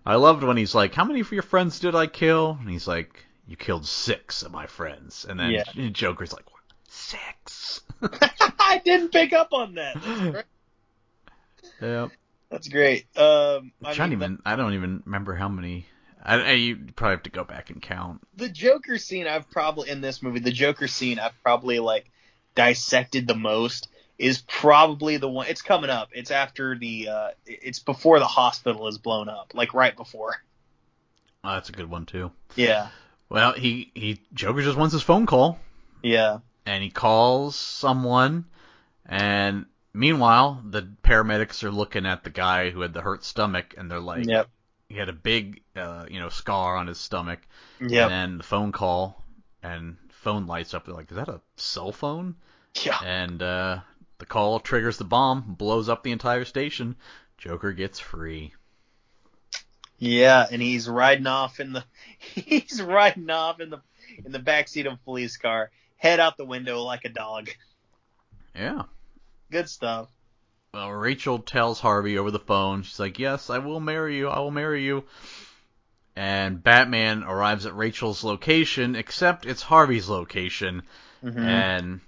I loved when he's like, "How many of your friends did I kill?" And he's like, "You killed six of my friends." And then Yeah. Joker's like, "What? Six? <laughs> <laughs> I didn't pick up on that. That's great. <laughs> yeah. That's great. Um, I mean, even. I don't even remember how many. I, I you probably have to go back and count. the Joker scene I've probably in this movie, the Joker scene I've probably like dissected the most is probably the one. It's coming up. It's after the. Uh, it's before the hospital is blown up, like right before. Oh, that's a good one too. Yeah. Well, he he Joker just wants his phone call, Yeah. and he calls someone, and meanwhile the paramedics are looking at the guy who had the hurt stomach, and they're like, Yep. he had a big uh, you know scar on his stomach, Yep. and then the phone call, and phone lights up. They're like, is that a cell phone? Yeah. And uh, the call triggers the bomb, blows up the entire station. Joker gets free. Yeah, and he's riding off in the <laughs> he's riding off in the in the backseat of a police car, head out the window like a dog. Yeah. Good stuff. Well, Rachel tells Harvey over the phone. She's like, "Yes, I will marry you. I will marry you." And Batman arrives at Rachel's location, except it's Harvey's location. Mhm. And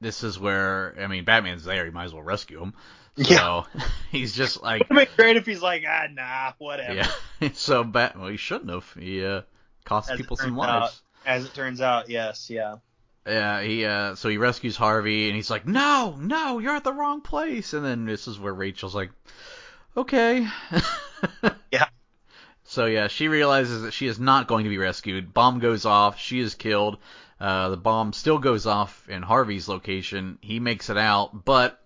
this is where, I mean, Batman's there. He might as well rescue him. So <laughs> he's just <laughs> like, It'd be great if he's like, ah, nah, whatever. yeah. <laughs> so bad. Well, he shouldn't have. He uh, cost As people some turns out. lives. As it turns out, yes, yeah. Yeah, he uh so he rescues Harvey and he's like, "No, no, you're at the wrong place." And then this is where Rachel's like, "Okay." Yeah. So yeah, she realizes that she is not going to be rescued. Bomb goes off, she is killed. Uh the bomb still goes off in Harvey's location. He makes it out, but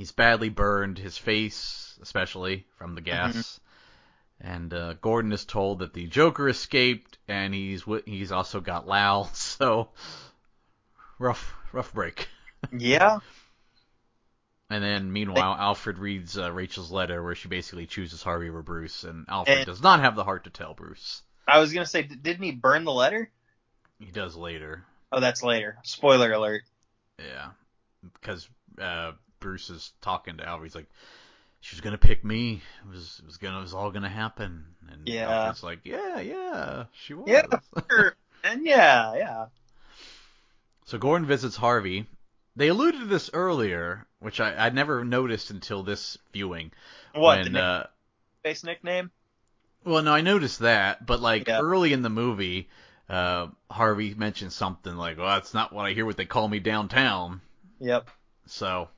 he's badly burned, his face especially from the gas. And uh, Gordon is told that the Joker escaped, and he's he's also got Lau. <laughs> So rough rough break. Yeah. And then meanwhile, Alfred reads uh, Rachel's letter where she basically chooses Harvey over Bruce, and Alfred And- does not have the heart to tell Bruce. I was gonna say, didn't he burn the letter? He does later. Oh, that's later. Spoiler alert. Yeah, because uh, Bruce is talking to Alfred. He's like, "She was gonna pick me. It was it was gonna it was all gonna happen." And Yeah. Alfred's like, "Yeah, yeah, she was." Yeah. <laughs> Sure. And yeah, yeah. So Gordon visits Harvey. They alluded to this earlier, which I I'd never noticed until this viewing. What when, the uh, face nickname? Well, no, I noticed that, but like Yeah. early in the movie, uh, Harvey mentioned something like, "Well, that's not what I hear. What they call me downtown." Yep. So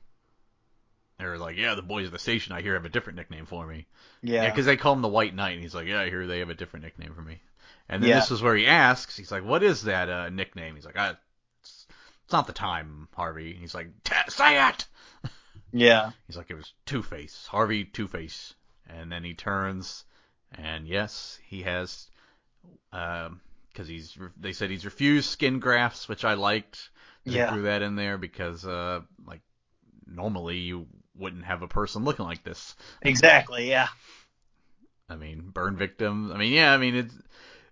they're like, "Yeah, the boys at the station I hear have a different nickname for me." Yeah. Yeah, because they call him the White Knight, and he's like, "Yeah, I hear they have a different nickname for me." And then Yeah. this is where he asks, he's like, "What is that uh, nickname?" He's like, I, it's, "It's not the time, Harvey." And he's like, "Ta- "Say it." <laughs> yeah. He's like, "It was Two Face, Harvey Two Face." And then he turns, and yes, he has, because he's they said he's refused skin grafts, which I liked. They Yeah. threw that in there because uh, like normally you wouldn't have a person looking like this. Exactly. Yeah. <laughs> I mean, burn victims. I mean, yeah, I mean, it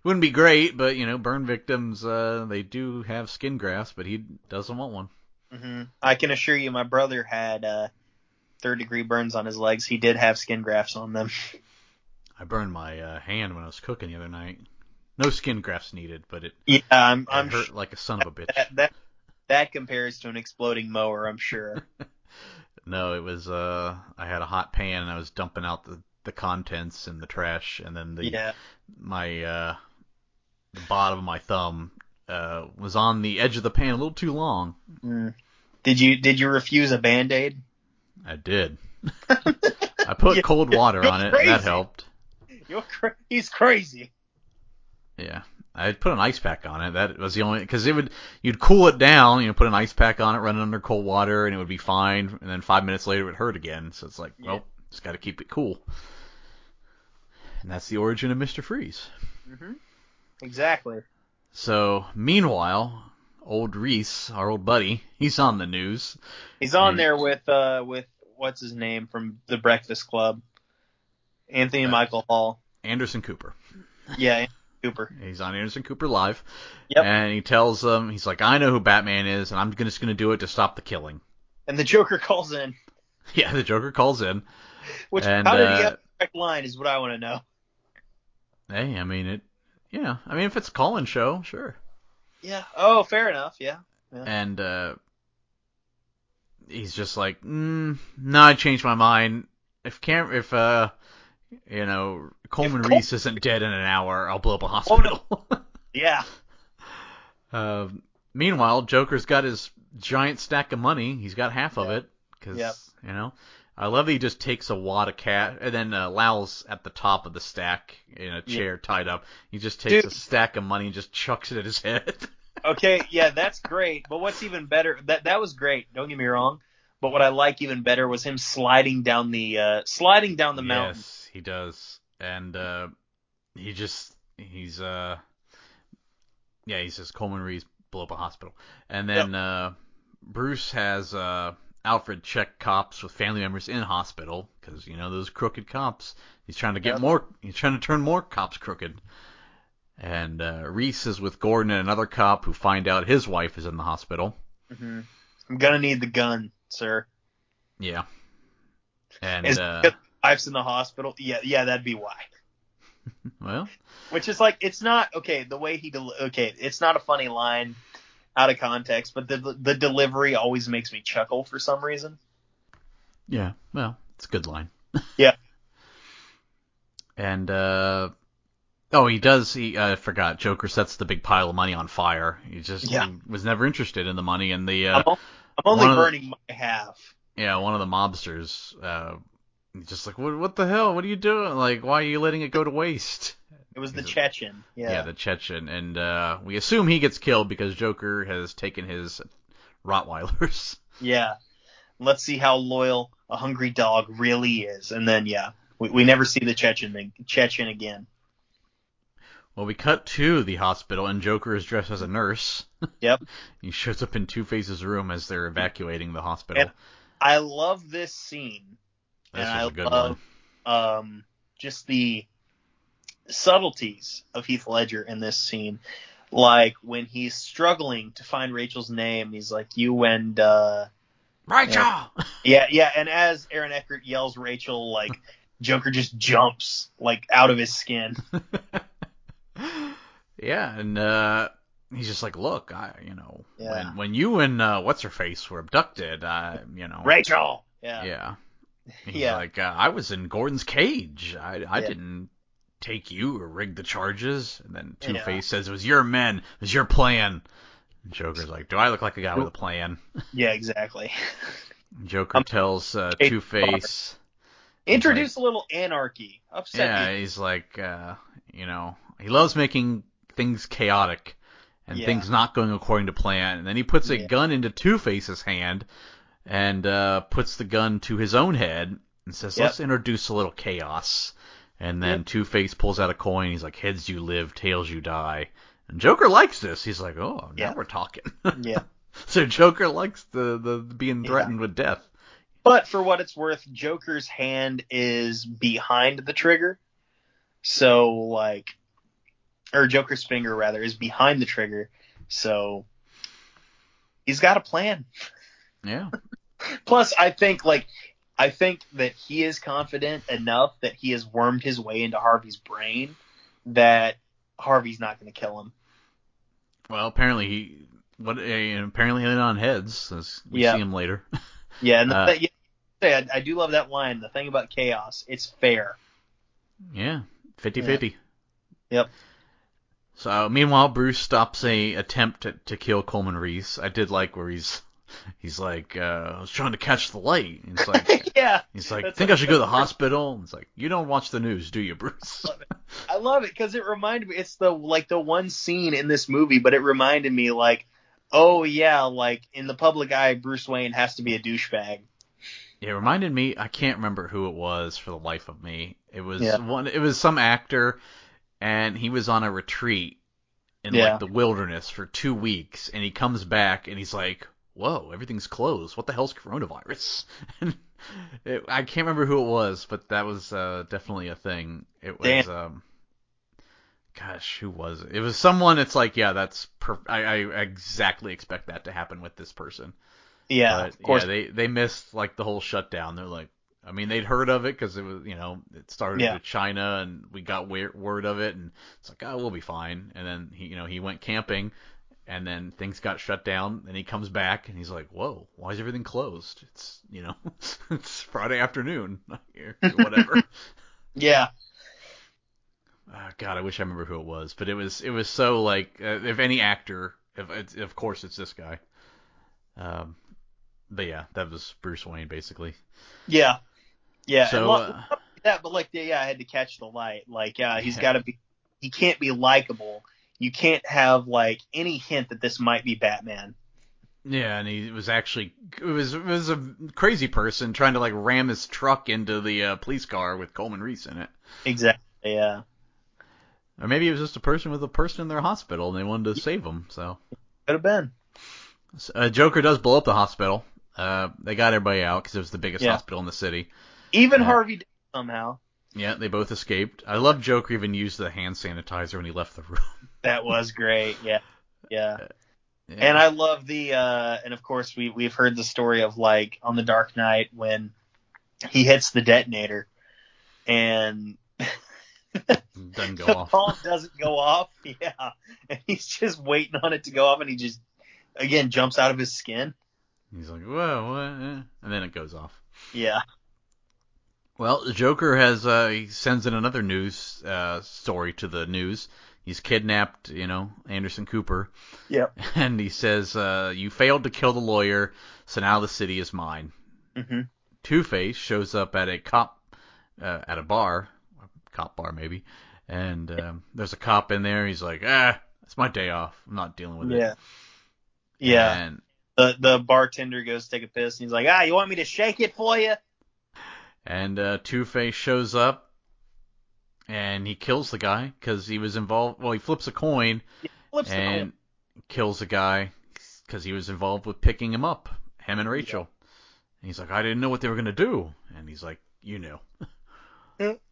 wouldn't be great, but you know, burn victims, uh, they do have skin grafts, but he doesn't want one. Mm-hmm. I can assure you, my brother had uh, third degree burns on his legs. He did have skin grafts on them. <laughs> I burned my uh, hand when I was cooking the other night. No skin grafts needed, but it, Yeah, I'm. it I'm hurt sure like a son of a bitch. that, that that compares to an exploding mower. I'm sure. <laughs> No, it was uh, I had a hot pan and I was dumping out the the contents and the trash, and then the yeah. my uh, the bottom of my thumb uh was on the edge of the pan a little too long. Mm. Did you did you refuse a band aid? I did. <laughs> I put cold water you're on it. crazy. That helped. You're cra- he's crazy. Yeah. I put an ice pack on it. That was the only because it would you'd cool it down. You know, put an ice pack on it, run it under cold water, and it would be fine. And then five minutes later, it would hurt again. So it's like, well, just got to keep it cool. And that's the origin of Mister Freeze. Mm-hmm. Exactly. So meanwhile, old Reese, our old buddy, he's on the news. He's on there with uh with what's his name from the Breakfast Club, Anthony Uh, Michael Hall. Anderson Cooper. Yeah, Cooper. He's on Anderson Cooper live. Yep. And he tells them, he's like, I know who Batman is, and I'm just going to do it to stop the killing. And the Joker calls in. <laughs> Yeah, the Joker calls in. Which And, how did he uh, get the correct line is what I want to know. Hey, I mean it. Yeah, I mean if it's a call-in show, sure. Yeah. Oh, fair enough. Yeah. And uh he's just like, mm, no, I changed my mind. If Cam, if uh, you know, Coleman Col- Reese isn't dead in an hour, I'll blow up a hospital. <laughs> Yeah. Um, meanwhile, Joker's got his giant stack of money. He's got half of Yeah. it because Yep. you know. I love that he just takes a wad of cash, and then uh, Lau's at the top of the stack in a chair tied up. He just takes Dude. a stack of money and just chucks it at his head. <laughs> Okay. Yeah, that's great. But what's even better? That that was great. Don't get me wrong. But what I like even better was him sliding down the uh sliding down the mountain. He does, and uh, he just he's uh, yeah, he says Coleman Reese blow up a hospital, and then uh, Bruce has uh, Alfred check cops with family members in hospital because you know those crooked cops. He's trying to get Yep. more. He's trying to turn more cops crooked. And uh, Reese is with Gordon and another cop who find out his wife is in the hospital. hmm I'm gonna need the gun, sir. Yeah. And uh, wife's in the hospital? Yeah, yeah, that'd be why. <laughs> well, Which is like it's not okay. The way he del- okay, it's not a funny line out of context, but the the delivery always makes me chuckle for some reason. Yeah, well, It's a good line. <laughs> Yeah. and uh oh, he does. He I forgot. Joker sets the big pile of money on fire. He just Yeah. he was never interested in the money, and the uh, I'm, o- I'm only of the- burning my half. yeah, one of the mobsters. Uh, just like, what, what the hell? What are you doing? Like, why are you letting it go to waste? It was the Chechen. Yeah. Yeah, the Chechen, and uh, we assume he gets killed because Joker has taken his Rottweilers. <laughs> Yeah. Let's see how loyal a hungry dog really is. And then, yeah, we, we never see the Chechen, Chechen again. Well, we cut to the hospital, and Joker is dressed as a nurse. <laughs> Yep. he shows up in Two Face's room as they're evacuating the hospital. And I love this scene. This and I love one. um, just the subtleties of Heath Ledger in this scene. Like when he's struggling to find Rachel's name, he's like, "You and uh, Rachel! yeah, yeah." And as Aaron Eckhart yells Rachel, like <laughs> Joker just jumps like out of his skin. <laughs> yeah, and uh, he's just like, look, I, you know, Yeah. when when you and uh, what's her face were abducted, I, you know, Rachel. Yeah. Yeah. He's Yeah. like, uh, I was in Gordon's cage. I, I Yeah. didn't take you or rig the charges. And then Two Yeah. Face says, it was your men. It was your plan. And Joker's like, do I look like a guy with a plan? <laughs> Yeah, exactly. Joker Um, tells uh, Two Face, Introduce a little anarchy. Upset yeah, he's like, uh, you know, he loves making things chaotic and Yeah. things not going according to plan. And then he puts a Yeah. gun into Two Face's hand and uh, puts the gun to his own head and says, Yep. "Let's introduce a little chaos." And then Yep. Two Face pulls out a coin. He's like, "Heads you live, tails you die." And Joker likes this. He's like, "Oh, now Yeah. we're talking." <laughs> Yeah. <laughs> so Joker likes the the being Yeah. threatened with death. But for what it's worth, Joker's hand is behind the trigger. So like or Joker's finger rather is behind the trigger. So he's got a plan. Yeah. <laughs> Plus I think like I think that he is confident enough that he has wormed his way into Harvey's brain that Harvey's not going to kill him. Well, apparently he. What? uh, Apparently they're on heads. As we Yeah. see him later. <laughs> Yeah, and the Uh, yeah, I, I do love that line. The thing about chaos, it's fair. Yeah, 50-50. Yep. So meanwhile, Bruce stops a attempt to, to kill Coleman Reese. I did like where he's he's like, uh, I was trying to catch the light. And it's like <laughs> yeah, he's like, think I should go to the hospital. And it's like, you don't watch the news, do you, Bruce? I love it because it reminded me. It's the like the one scene in this movie, but it reminded me like, oh yeah, like in the public eye, Bruce Wayne has to be a douchebag. It reminded me. I can't remember who it was for the life of me. It was Yeah. one. It was some actor, and he was on a retreat in Yeah. like the wilderness for two weeks, and he comes back and he's like, "Whoa, everything's closed. What the hell's coronavirus?" <laughs> And it, I can't remember who it was, but that was uh, definitely a thing. It was. Um, gosh, who was it? It was someone. It's like, yeah, that's. Per- I, I exactly expect that to happen with this person. Yeah, But, of course. Yeah, they they missed like the whole shutdown. They're like, I mean, they'd heard of it because it was, you know, it started Yeah. with China and we got word word of it, and it's like, oh, we'll be fine. And then he, you know, he went camping, and then things got shut down. And he comes back and he's like, whoa, why is everything closed? It's, you know, <laughs> it's Friday afternoon, or whatever. <laughs> yeah, Ah, God, I wish I remember who it was, but it was it was so like uh, if any actor, if it's, of course it's this guy. Um, but yeah, that was Bruce Wayne basically. yeah, yeah. So, and uh, that, but like, yeah, I had to catch the light. Like, yeah, he's Yeah. got to be. He can't be likable. You can't have like any hint that this might be Batman. Yeah, and he was actually it was it was a crazy person trying to like ram his truck into the uh, police car with Coleman Reese in it. Exactly. Yeah. Or maybe it was just a person with a person in their hospital and they wanted to save him. So Could have been. uh, Joker does blow up the hospital. Uh, they got everybody out because it was the biggest Yeah. hospital in the city. Even Yeah. Harvey did somehow. Yeah, they both escaped. I love Joker even used the hand sanitizer when he left the room. That was great. Yeah. Yeah. Yeah. And I love the uh and of course we we've heard the story of like on the Dark Knight when he hits the detonator and <laughs> doesn't go the off. bomb doesn't go off. <laughs> Yeah. And he's just waiting on it to go off and he just again jumps out of his skin. He's like, whoa, what? eh?" And then it goes off. Yeah. Well, the Joker has uh, he sends in another news uh, story to the news. He's kidnapped, you know, Anderson Cooper, Yep. <laughs> and he says, uh, "You failed to kill the lawyer, so now the city is mine." hmm Two Face shows up at a cop uh, at a bar, cop bar maybe, and um, there's a cop in there. He's like, "Ah, it's my day off. I'm not dealing with Yeah. it." Yeah. And The the bartender goes to take a piss and he's like, ah, you want me to shake it for you? and uh, Two Face shows up, and he kills the guy because he was involved. Well, he flips a coin Flips the and coin. kills the guy because he was involved with picking him up, him and Rachel. And he's like, I didn't know what they were gonna do, and he's like, you knew. Yeah. <laughs>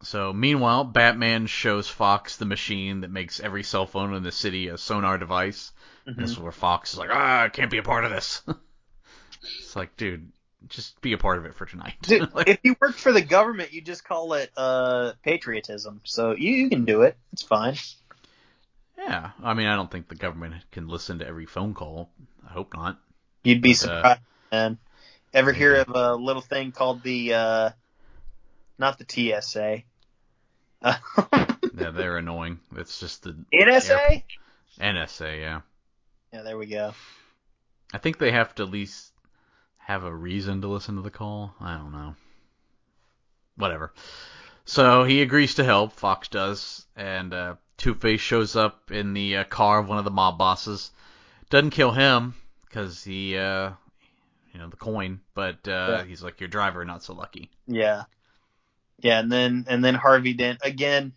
So meanwhile, Batman shows Fox the machine that makes every cell phone in the city a sonar device. And This is where Fox is like, ah, I can't be a part of this. <laughs> it's like, dude, just be a part of it for tonight. Dude, <laughs> Like, if you work for the government, you just call it uh patriotism. So you, you can do it. It's fine. yeah, I mean, I don't think the government can listen to every phone call. I hope not. You'd be But, uh, surprised, man. Ever hear of a little thing called the uh not the TSA. Uh, <laughs> Yeah, they're annoying. It's just the NSA? NSA, yeah. Yeah, there we go. I think they have to at least have a reason to listen to the call. I don't know. Whatever. So he agrees to help. Fox does, and uh, Two Face shows up in the uh, car of one of the mob bosses. Doesn't kill him because he, uh, you know, the coin. But uh, Yeah. he's like, your driver, not so lucky. Yeah. Yeah, and then and then Harvey Dent again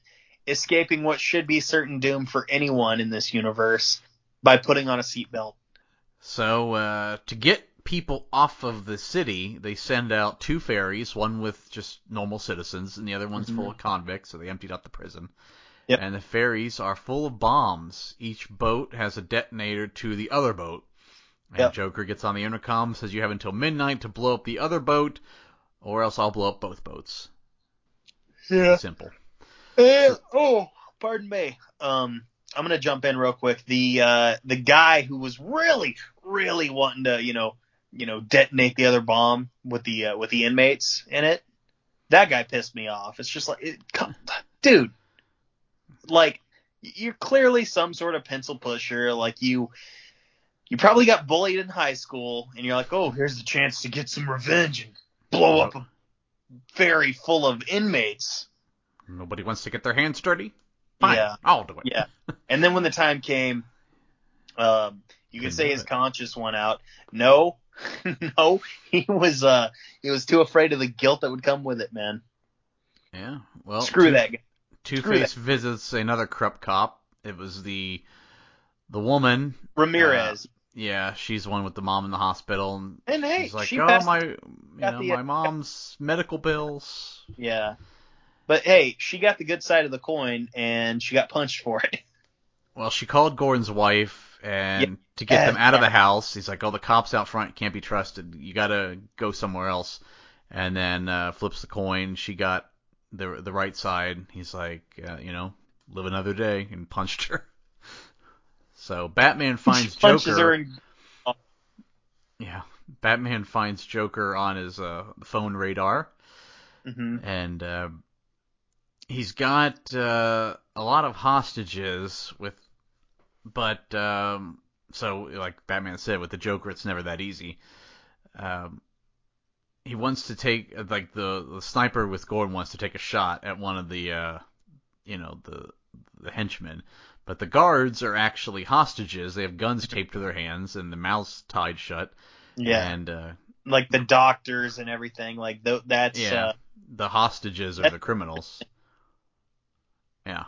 escaping what should be certain doom for anyone in this universe by putting on a seatbelt. So uh, to get people off of the city, they send out two ferries, one with just normal citizens, and the other one's Mhm. full of convicts. So they emptied out the prison. Yep. And the ferries are full of bombs. Each boat has a detonator to the other boat. And Yep. Joker gets on the intercom, says you have until midnight to blow up the other boat, or else I'll blow up both boats. Yeah. Simple. Uh, oh, pardon me. Um, I'm gonna jump in real quick. The uh, the guy who was really, really wanting to, you know, you know, detonate the other bomb with the uh, with the inmates in it. That guy pissed me off. It's just like, it, come, dude, like you're clearly some sort of pencil pusher. Like you, you probably got bullied in high school, and you're like, oh, here's the chance to get some revenge and blow up a ferry full of inmates. Nobody wants to get their hands dirty. Fine, Yeah. I'll do it. Yeah. And then when the time came, um, you Couldn't say his conscience went out. No, <laughs> no, he was uh he was too afraid of the guilt that would come with it, man. Yeah. Well, Screw Two- that guy. Two Screw Face visits another corrupt cop. It was the the woman. Ramirez. Yeah, she's the one with the mom in the hospital, and and hey, she's like, she "Oh, my, you know, the- my mom's medical bills." Yeah. But hey, she got the good side of the coin, and she got punched for it. <laughs> Well, she called Gordon's wife, and Yeah. to get them Yeah. out of the house, he's like, "Oh, the cops out front can't be trusted. You gotta go somewhere else." And then uh, flips the coin. She got the the right side. He's like, uh, you know, live another day, and <laughs> punched her. So Batman finds Punches Joker. in. Yeah, Batman finds Joker on his uh, phone radar, hmm and uh, he's got uh, a lot of hostages with, but um, so like Batman said, with the Joker, it's never that easy. Um, he wants to take like the, the sniper with Gordon wants to take a shot at one of the, uh, you know, the the henchmen. But the guards are actually hostages. They have guns taped to their hands and the mouths tied shut. Yeah. And uh, like the doctors and everything. Like th- that's Yeah. uh, the hostages are the criminals. Yeah. Yeah.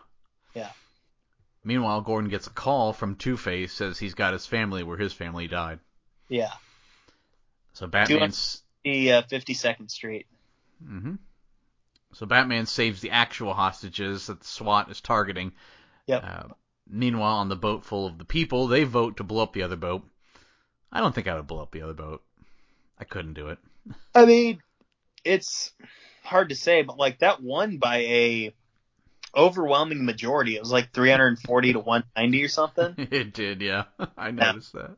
Meanwhile, Gordon gets a call from Two Face, says he's got his family where his family died. yeah. So Batman's. The uh, 52nd Street. Mm-hmm. So Batman saves the actual hostages that the SWAT is targeting. Yep. Uh, meanwhile, on the boat full of the people, they vote to blow up the other boat. I don't think I would blow up the other boat. I couldn't do it. I mean, it's hard to say, but like that one by a overwhelming majority. It was like 340 to 190 or something. <laughs> it did, yeah. <laughs> I noticed that.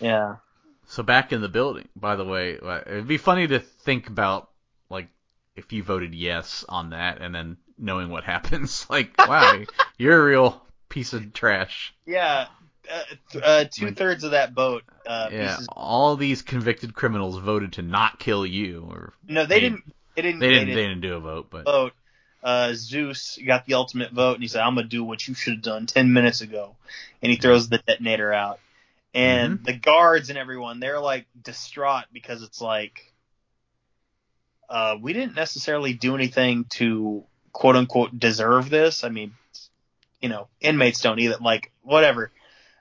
Yeah. So back in the building, by the way, uh, it'd be funny to think about like if you voted yes on that and then knowing what <laughs> happens. Like, wow, you're a real piece of trash. Yeah, uh, th- uh, two thirds of that vote. Uh, Yeah, pieces- all these convicted criminals voted to not kill you, or No, they didn't. They didn't. they didn't. They didn't do a vote, but vote. Uh, Zeus got the ultimate vote, and he said, "I'm gonna do what you should have done ten minutes ago," and he throws the detonator out. And the guards and everyone, they're like distraught because it's like, uh, we didn't necessarily do anything to quote unquote deserve this. I mean, you know, inmates don't either. Like, whatever.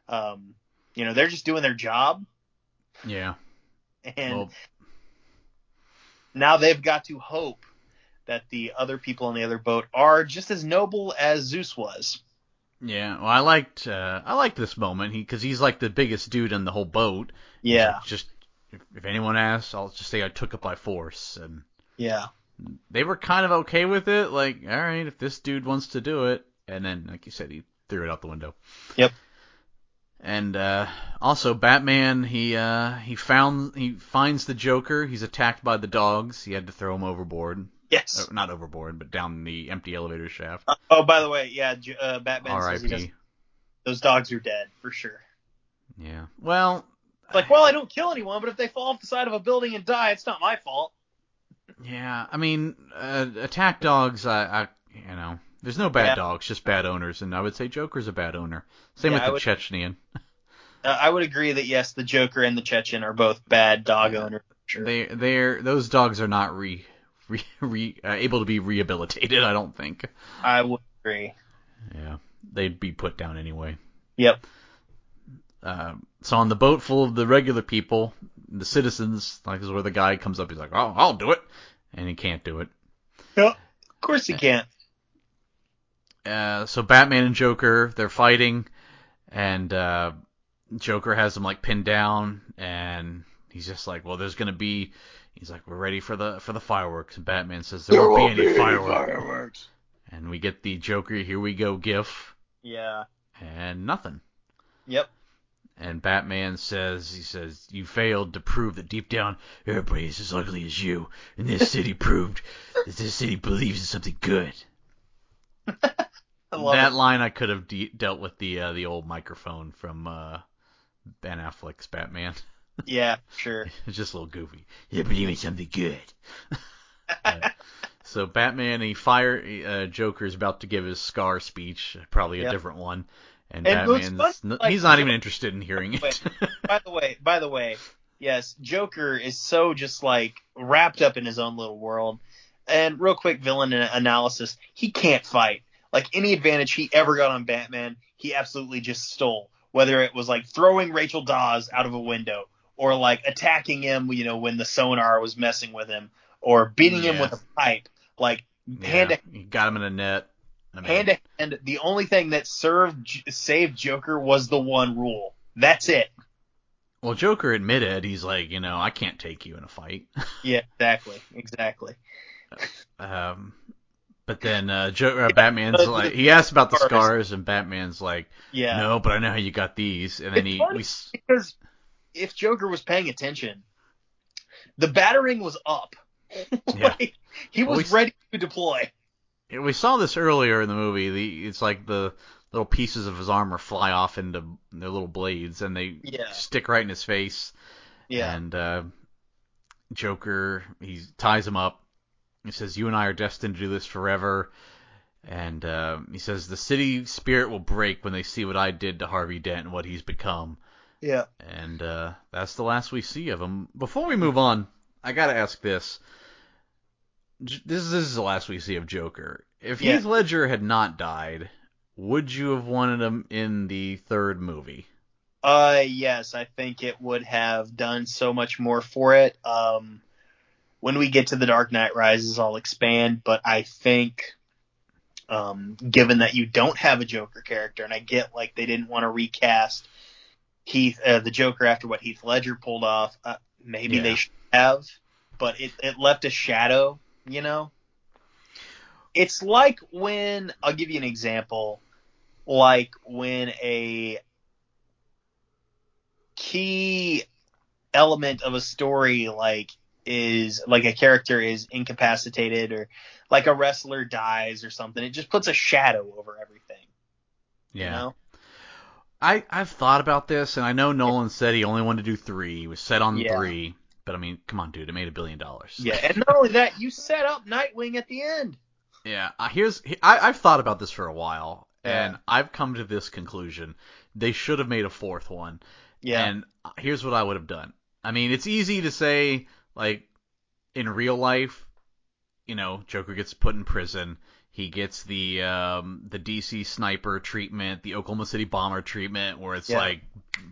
Um, you know, they're just doing their job, yeah. and Well, now they've got to hope that the other people on the other boat are just as noble as Zeus was. yeah. Well, I liked uh, I liked this moment he because he's like the biggest dude in the whole boat. Yeah, like, just if, if anyone asks, I'll just say I took it by force, and yeah, they were kind of okay with it. Like, all right, if this dude wants to do it, and then like you said, he threw it out the window. Yep. And uh, also, Batman he uh, he found he finds the Joker. He's attacked by the dogs. He had to throw him overboard. Yes. Uh, not overboard, but down the empty elevator shaft. oh, by the way, yeah, J- uh, Batman says he does, R.I.P. those dogs are dead for sure. Yeah. Well. It's like, well, I don't kill anyone, but if they fall off the side of a building and die, it's not my fault. Yeah, I mean, uh, attack dogs. I, I, you know, there's no bad Yeah. dogs, just bad owners, and I would say Joker's a bad owner. Same Yeah, with I the would- Chechnyan. Uh, I would agree that yes, the Joker and the Chechen are both bad dog Yeah. owners. Sure. They, they're those dogs are not re, re, re uh, able to be rehabilitated. I don't think. I would agree. Yeah, they'd be put down anyway. Yep. Uh, so on the boat full of the regular people, the citizens, like is where the guy comes up. He's like, "Oh, I'll do it," and he can't do it. Of course he can't. Uh, so Batman and Joker, they're fighting, and uh, Joker has him like pinned down, and he's just like, "Well, there's gonna be." He's like, "We're ready for the for the fireworks," and Batman says, "There, won't, be any fireworks." And we get the Joker, "Here we go" gif, Yeah. and nothing. Yep. And Batman says, he says, you failed to prove that deep down everybody is as ugly as you, and this city <laughs> proved that this city believes in something good. <laughs> I love that it. line I could have de- dealt with the uh, the old microphone from uh, Ben Affleck's Batman. <laughs> Yeah, sure. <laughs> it's just a little goofy. You believe in something good. <laughs> Uh, so Batman, he fire uh, is about to give his Scar speech, probably a Yep. different one, and, And Batman's n- like, he's not even interested in hearing it. Wait. by the way, by the way, yes, Joker is so just like wrapped up in his own little world. And real quick villain analysis, he can't fight. Like any advantage he ever got on Batman, he absolutely just stole. Whether it was like throwing Rachel Dawes out of a window or like attacking him, you know, when the sonar was messing with him or beating him with a pipe, like Yeah, hand to he got him in a net. I mean, hand to hand, the only thing that served saved Joker was the one rule. That's it. well, Joker admitted he's like, you know, I can't take you in a fight. <laughs> Yeah, exactly, exactly. Um, but then uh, jo- uh, Batman's <laughs> like, he asks about the scars, and Batman's like, Yeah, no, but I know how you got these. And then he, we, because if Joker was paying attention, the battering was up. Yeah. <laughs> Like, he Well, was we- ready to deploy. we saw this earlier in the movie. The it's like the little pieces of his armor fly off into their little blades, and they Yeah. stick right in his face. Yeah, And uh, Joker, he ties him up. He says, "You and I are destined to do this forever." And uh, he says, "The city spirit will break when they see what I did to Harvey Dent and what he's become." Yeah. And uh, that's the last we see of him. Before we move on, I gotta ask this. J- This is, this is the last we see of Joker. If Yeah. Heath Ledger had not died, would you have wanted him in the third movie? Uh, yes, I think it would have done so much more for it. Um, when we get to the Dark Knight Rises, I'll expand, but I think, um, given that you don't have a Joker character, and I get like they didn't want to recast Heath, uh, the Joker after what Heath Ledger pulled off, uh, maybe Yeah. they should have, but it, it left a shadow, you know? It's like when, I'll give you an example, like when a key element of a story like is like a character is incapacitated or like a wrestler dies or something. It just puts a shadow over everything. Yeah. You know? I I've thought about this, and I know Nolan said he only wanted to do three. He was set on Yeah. three, but I mean, come on, dude, it made a billion dollars. Yeah, and not only that, you set up Nightwing at the end. Yeah. Uh, here's I, I've thought about this for a while, Yeah. and I've come to this conclusion: they should have made a fourth one. Yeah. And here's what I would have done. I mean, it's easy to say, like, in real life, you know, Joker gets put in prison. He gets the um, the DC sniper treatment, the Oklahoma City bomber treatment, where it's Yeah. like,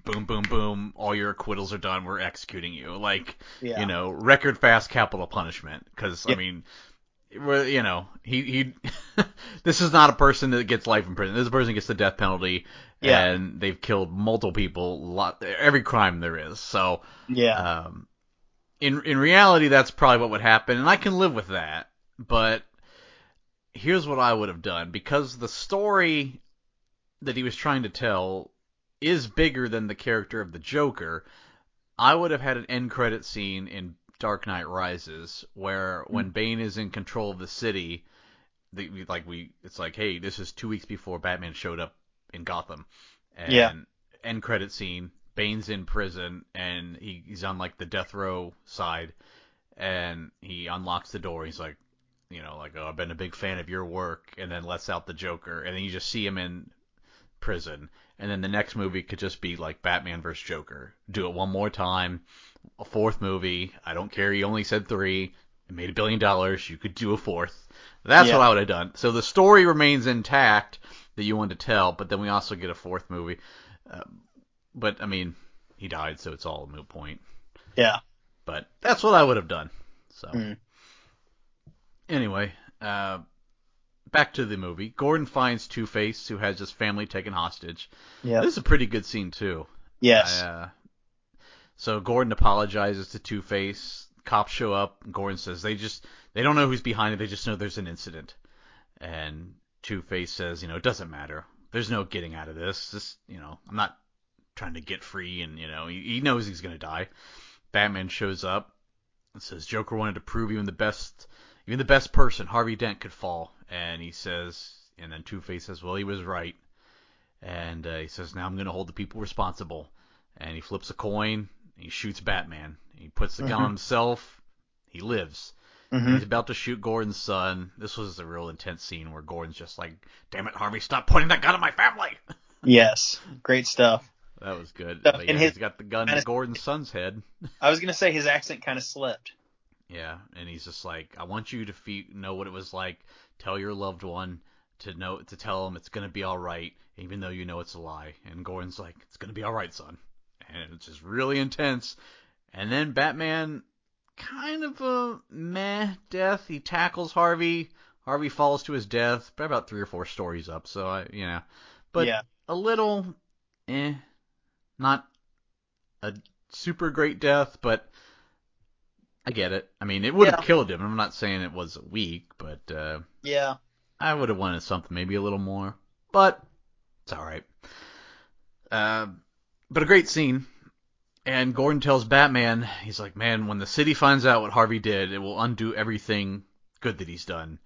boom, boom, boom, all your acquittals are done. We're executing you. Like, yeah. you know, record fast capital punishment. Because I mean, you know, he he. <laughs> this is not a person that gets life in prison. This is a person that gets the death penalty, Yeah. and they've killed multiple people, lot every crime there is. So, yeah. um, in in reality, that's probably what would happen, and I can live with that. But here's what I would have done because the story that he was trying to tell is bigger than the character of the Joker. I would have had an end credit scene in Dark Knight Rises where hmm. when Bane is in control of the city, they, we- like we, it's like, hey, this is two weeks before Batman showed up in Gotham, and Yeah. end credit scene, Bane's in prison and he, he's on like the death row side, and he unlocks the door. He's like, you know, like, oh, I've been a big fan of your work, and then lets out the Joker, and then you just see him in prison, and then the next movie could just be like Batman vs Joker. Do it one more time, a fourth movie. I don't care. You only said three. It made a billion dollars. You could do a fourth. That's Yeah. what I would have done. So the story remains intact that you wanted to tell, but then we also get a fourth movie. Uh, but I mean, he died, so it's all a moot point. Yeah. But that's what I would have done. So Mm. Anyway, uh, back to the movie. Gordon finds Two Face, who has his family taken hostage. Yeah. This is a pretty good scene too. Yes. Uh, so Gordon apologizes to Two Face. Cops show up. And Gordon says they just they don't know who's behind it. They just know there's an incident. And Two Face says, you know, it doesn't matter. There's no getting out of this. This, you know, I'm not trying to get free. And you know, he, he knows he's gonna die. Batman shows up and says Joker wanted to prove even the best, even the best person, Harvey Dent, could fall. And he says, and then Two Face says, well, he was right. And uh, he says, now I'm going to hold the people responsible. And he flips a coin. He shoots Batman. He puts the gun Mhm. on himself. He lives. hmm He's about to shoot Gordon's son. This was a real intense scene where Gordon's just like, "Damn it, Harvey, stop pointing that gun at my family." <laughs> Yes. Great stuff. That was good. So, yeah, his- he's got the gun his- Gordon's son's head. I was gonna say his accent kind of slipped. Yeah, and he's just like, I want you to fe- know what it was like. Tell your loved one to know to tell him it's gonna be all right, even though you know it's a lie. And Gordon's like, it's gonna be all right, son. And it's just really intense. And then Batman, kind of a meh death. He tackles Harvey. Harvey falls to his death. But about three or four stories up, so I, you know, but yeah. a little, eh, not a super great death, but I get it. I mean, it would have Yeah. killed him. I'm not saying it was weak, but uh, Yeah. I would have wanted something maybe a little more. But it's all right. Uh, but a great scene. And Gordon tells Batman, he's like, man, when the city finds out what Harvey did, it will undo everything good that he's done.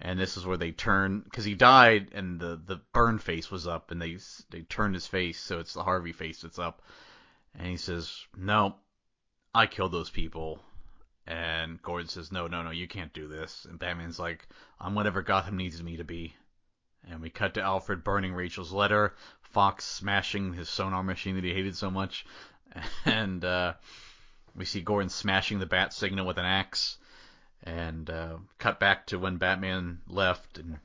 And this is where they turn, because he died and the, the burn face was up, and they they turned his face, so it's the Harvey face that's up. And he says, no, I killed those people. And Gordon says, no, no, no, you can't do this. And Batman's like, I'm whatever Gotham needs me to be. And we cut to Alfred burning Rachel's letter, Fox smashing his sonar machine that he hated so much, <laughs> and uh, we see Gordon smashing the bat signal with an axe. And uh, cut back to when Batman left, and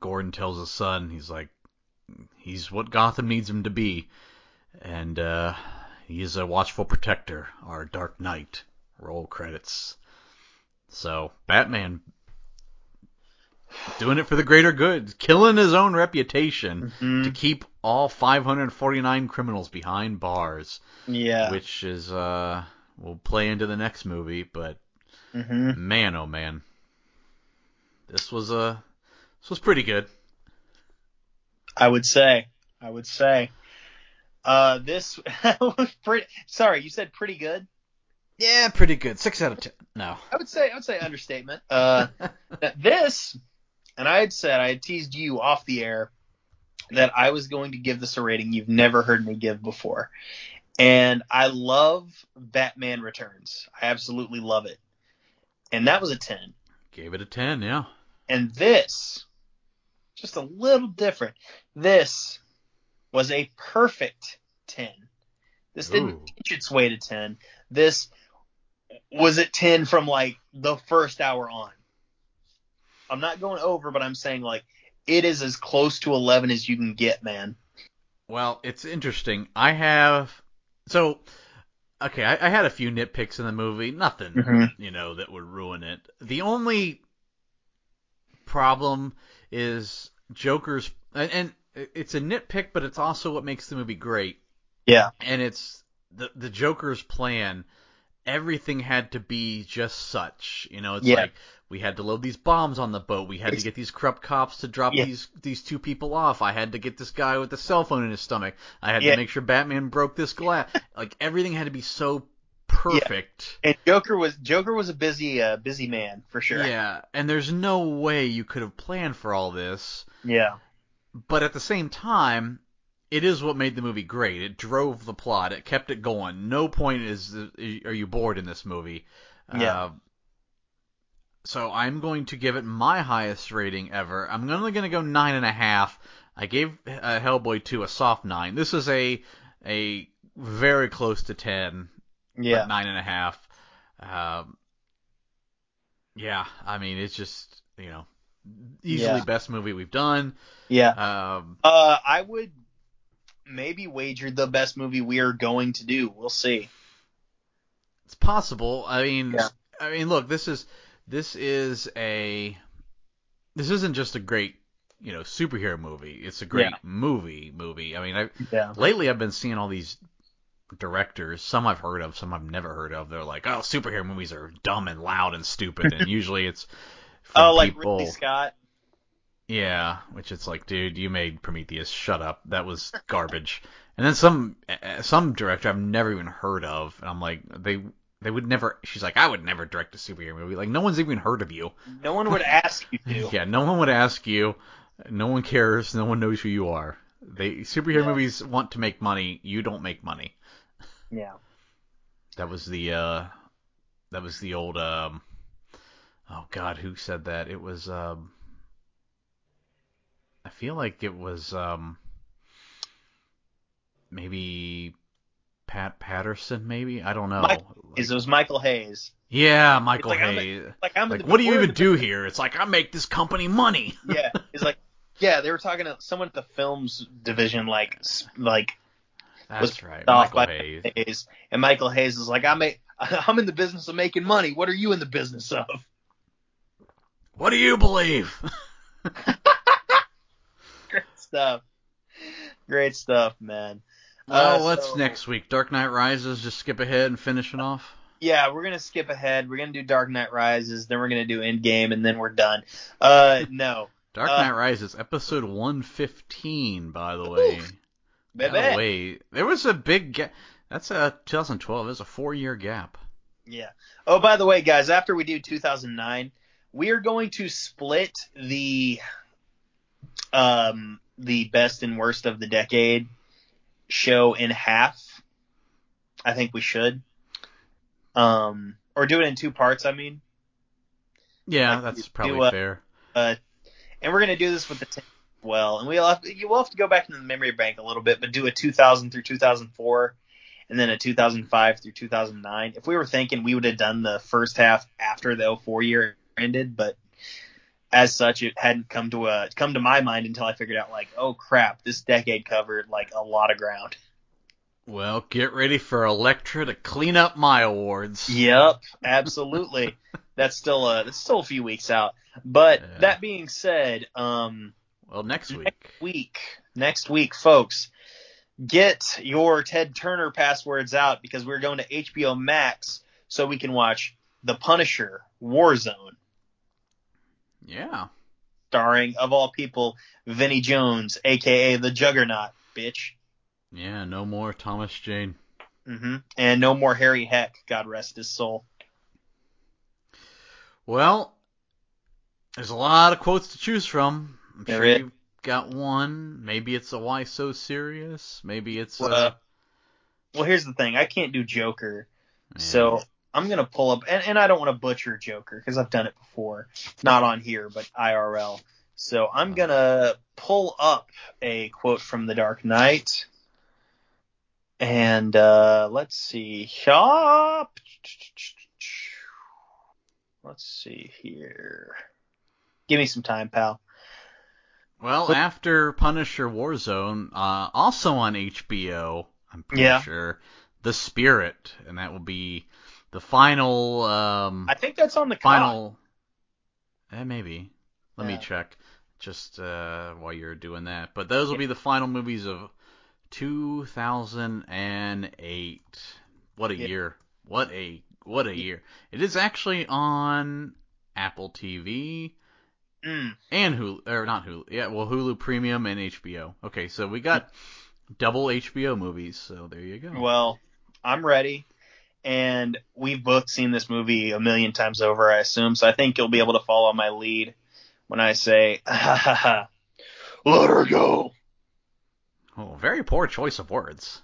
Gordon tells his son, he's like, he's what Gotham needs him to be, and uh, he is a watchful protector, our Dark Knight. Roll credits. So Batman doing it for the greater good, killing his own reputation Mhm. to keep all 549 criminals behind bars, Yeah. which is uh will play into the next movie, but hmm man oh man. This was uh this was pretty good. I would say. I would say. Uh, this <laughs> was pretty. Sorry, you said pretty good. Yeah, pretty good. Six out of ten. No. I would say I would say understatement. Uh, <laughs> this, and I had said I had teased you off the air that I was going to give this a rating you've never heard me give before, and I love Batman Returns. I absolutely love it, and that was a ten. Gave it a ten. Yeah. And this, just a little different. This was a perfect ten. This didn't Ooh. inch its way to ten. This was at 10 from like the first hour on. I'm not going over, but I'm saying like it is as close to 11 as you can get, man. Well, it's interesting. I have so okay. I, I had a few nitpicks in the movie. Nothing, Mhm. you know, that would ruin it. The only problem is Joker's, and, and it's a nitpick, but it's also what makes the movie great. Yeah. and it's the the Joker's plan. Everything had to be just such, you know. It's Yeah. like we had to load these bombs on the boat. We had to get these corrupt cops to drop Yeah. these these two people off. I had to get this guy with the cell phone in his stomach. I had Yeah. to make sure Batman broke this glass. <laughs> like everything had to be so perfect. And Joker was Joker was a busy uh, busy man for sure. Yeah, and there's no way you could have planned for all this. Yeah. but at the same time, it is what made the movie great. It drove the plot. It kept it going. No point is are you bored in this movie. Yeah. Uh, so I'm going to give it my highest rating ever. I'm only going to go nine and a half. I gave uh, Hellboy 2 a soft nine. This is a a very close to ten, Yeah. but nine and a half. Um, yeah, I mean it's just you know easily Yeah. best movie we've done. Yeah. Um, Uh, I would maybe wager the best movie we are going to do. We'll see. It's possible. I mean, Yeah. I mean, look, this is this is a this isn't just a great you know superhero movie. It's a great Yeah. movie movie. I mean, I Yeah. lately I've been seeing all these directors. Some I've heard of, some I've never heard of. They're like, oh, superhero movies are dumb and loud and stupid, and <laughs> usually it's Oh, like people. Ridley Scott. Yeah, which it's like, dude, you made Prometheus. Shut up. That was garbage. and then some uh, some director I've never even heard of, and I'm like, they they would never. She's like, I would never direct a superhero movie. Like, no one's even heard of you. No one would ask you to. <laughs> Yeah, no one would ask you. No one cares. No one knows who you are. They superhero Yeah. movies want to make money. You don't make money. Yeah. That was the uh, that was the old um. Oh God, who said that? It was um. I feel like it was um. Maybe Pat Patterson, maybe I don't know. Mike- Like- Is it was Michael Hayes. yeah, Michael like, I'm a- Hayes. Like I'm Like, what do you even do here? It's like I make this company money. <laughs> Yeah. He's like, yeah. They were talking to someone at the films division, like, like That's was right, off Michael by Hayes. Hayes, and Michael Hayes is like, I'm a, <laughs> I'm in the business of making money. What are you in the business of? What do you believe? <laughs> Great stuff. Great stuff, man. Uh, what's so- next week? Dark Knight Rises. Just skip ahead and finish it off. Yeah, we're gonna skip ahead. We're gonna do Dark Knight Rises, then we're gonna do Endgame, and then we're done. Uh, <laughs> no, Dark Uh, Knight Rises, episode 115, by the way. By the way, there was a big gap. That's a 2012. There's a four-year gap. Yeah. Oh, by the way, guys, after we do 2009, we are going to split the um the best and worst of the decade show in half. I think we should. Um, or do it in two parts. I mean, Yeah, Like, that's probably uh, fair. and we're gonna do this with the 10 as well. And we'll have to, you will have to go back into the memory bank a little bit, but do a 2000 through 2004, and then a 2005 through 2009. If we were thinking, we would have done the first half after the 04 year ended, but as such, it hadn't come to a come to my mind until I figured out like, oh crap, this decade covered like a lot of ground. Well, get ready for Elektra to clean up my awards. Yep, absolutely. <laughs> that's still a that's still a few weeks out. But Yeah. that being said, um. Well, next week. week, next week, folks, get your Ted Turner passwords out because we're going to HBO Max so we can watch The Punisher Warzone, Yeah. starring, of all people, Vinnie Jones, aka the Juggernaut, bitch. Yeah, no more Thomas Jane. Mm-hmm. And no more Harry Heck, God rest his soul. Well, there's a lot of quotes to choose from. I'm There sure is. you've got one. Maybe it's a why so serious. Maybe it's Well, uh, Well, here's the thing. I can't do Joker, yeah. so I'm gonna pull up, and, and I don't want to butcher Joker because I've done it before, not on here, but IRL. So I'm gonna pull up a quote from The Dark Knight, and uh, let's see. Shop. Let's see here. Give me some time, pal. Well, after Punisher Warzone, uh, also on HBO, I'm pretty Yeah. sure, The Spirit, and that will be the final, um, I think that's on the final. Eh, maybe. Let me check, just uh, while you're doing that. But those will be the final movies of 2008. What a Yeah. year! What a what a year! It is actually on Apple TV Mm, and Hulu, or not Hulu. Yeah, well, Hulu Premium and HBO. Okay, so we got double HBO movies. So there you go. well, I'm ready. And we've both seen this movie a million times over, I assume. So I think you'll be able to follow my lead when I say, <laughs> let her go. Oh, very poor choice of words.